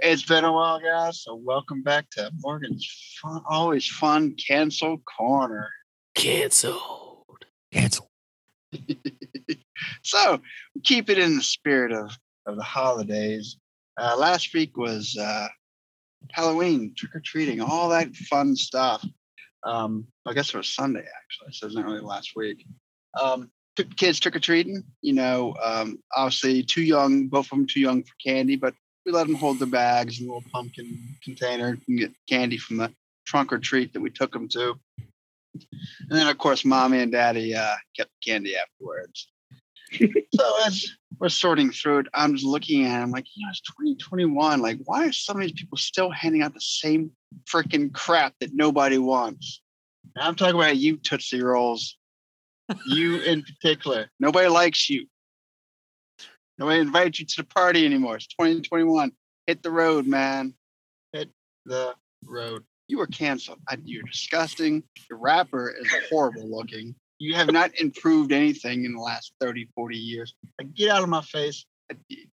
S2: It's been a while, guys. So welcome back to Morgan's fun, always fun cancel corner.
S1: Canceled.
S4: cancel. [LAUGHS]
S2: so keep it in the spirit of, of the holidays. Uh, last week was uh, Halloween, trick or treating, all that fun stuff. Um, I guess it was Sunday actually, so it's not really last week. Um, took kids trick or treating. You know, um, obviously too young, both of them too young for candy, but we let them hold their bags in a little pumpkin container and get candy from the trunk or treat that we took them to. And then, of course, mommy and daddy uh, kept candy afterwards. So as we're sorting through it, I'm just looking at it. I'm like, you know, it's 2021. Like, why are some of these people still handing out the same freaking crap that nobody wants? And I'm talking about you, Tootsie Rolls. You in particular. Nobody likes you. Nobody invites you to the party anymore. It's 2021. Hit the road, man. Hit the road. You were canceled. I, you're disgusting. Your wrapper is horrible looking. You have not improved anything in the last 30, 40 years. Like, get out of my face.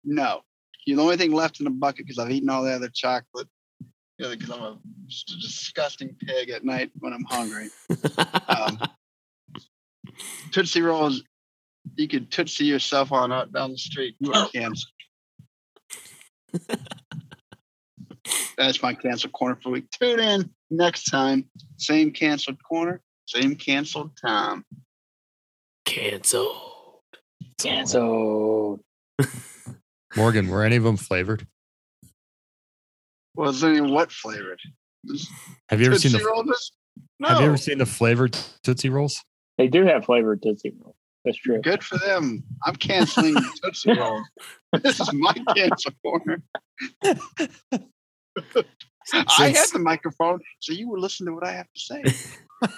S2: No. You're the only thing left in the bucket because I've eaten all the other chocolate. Because I'm a, just a disgusting pig at night when I'm hungry. um, [LAUGHS] Tootsie Rolls, you could Tootsie yourself on out down the street. You are canceled. That's my canceled corner for week. Tune in next time. Same canceled corner, same canceled time.
S1: Canceled.
S3: Canceled. [LAUGHS]
S4: Morgan, were any of them flavored?
S2: Was well, what flavored?
S4: Have you ever
S2: Tootsie
S4: seen the
S2: Roll No.
S4: Have you ever seen the flavored Tootsie Rolls?
S3: They do have flavored Tootsie Rolls. That's true.
S2: Good for them. I'm canceling Tootsie [LAUGHS] Rolls. This is my cancel corner. [LAUGHS] [LAUGHS] I have the microphone, so you will listen to what I have to say. [LAUGHS]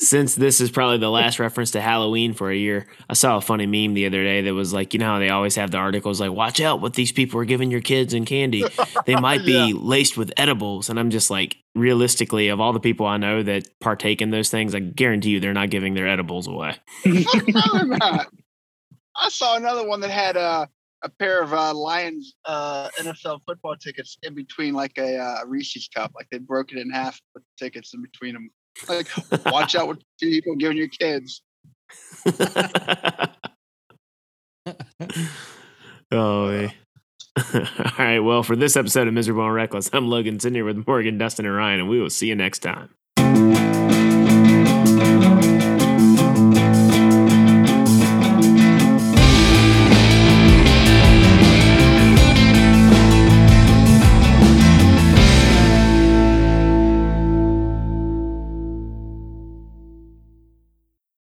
S1: Since this is probably the last reference to Halloween for a year, I saw a funny meme the other day that was like, you know how they always have the articles like, watch out what these people are giving your kids in candy. They [LAUGHS] might be
S2: Yeah.
S1: laced with edibles. And I'm just like, realistically, of all the people I know that partake in those things, I guarantee you they're not giving their edibles away.
S2: Fuck no, they're not. I saw another one that had uh, a pair of uh, Lions uh, NFL football tickets in between, like a uh, Reese's cup. Like they broke it in half, with the tickets in between them. Like, [LAUGHS] watch out what people giving your kids. [LAUGHS]
S1: oh, eh. [LAUGHS] all right. Well, for this episode of Miserable and Reckless, I'm Logan sitting here with Morgan, Dustin, and Ryan, and we will see you next time.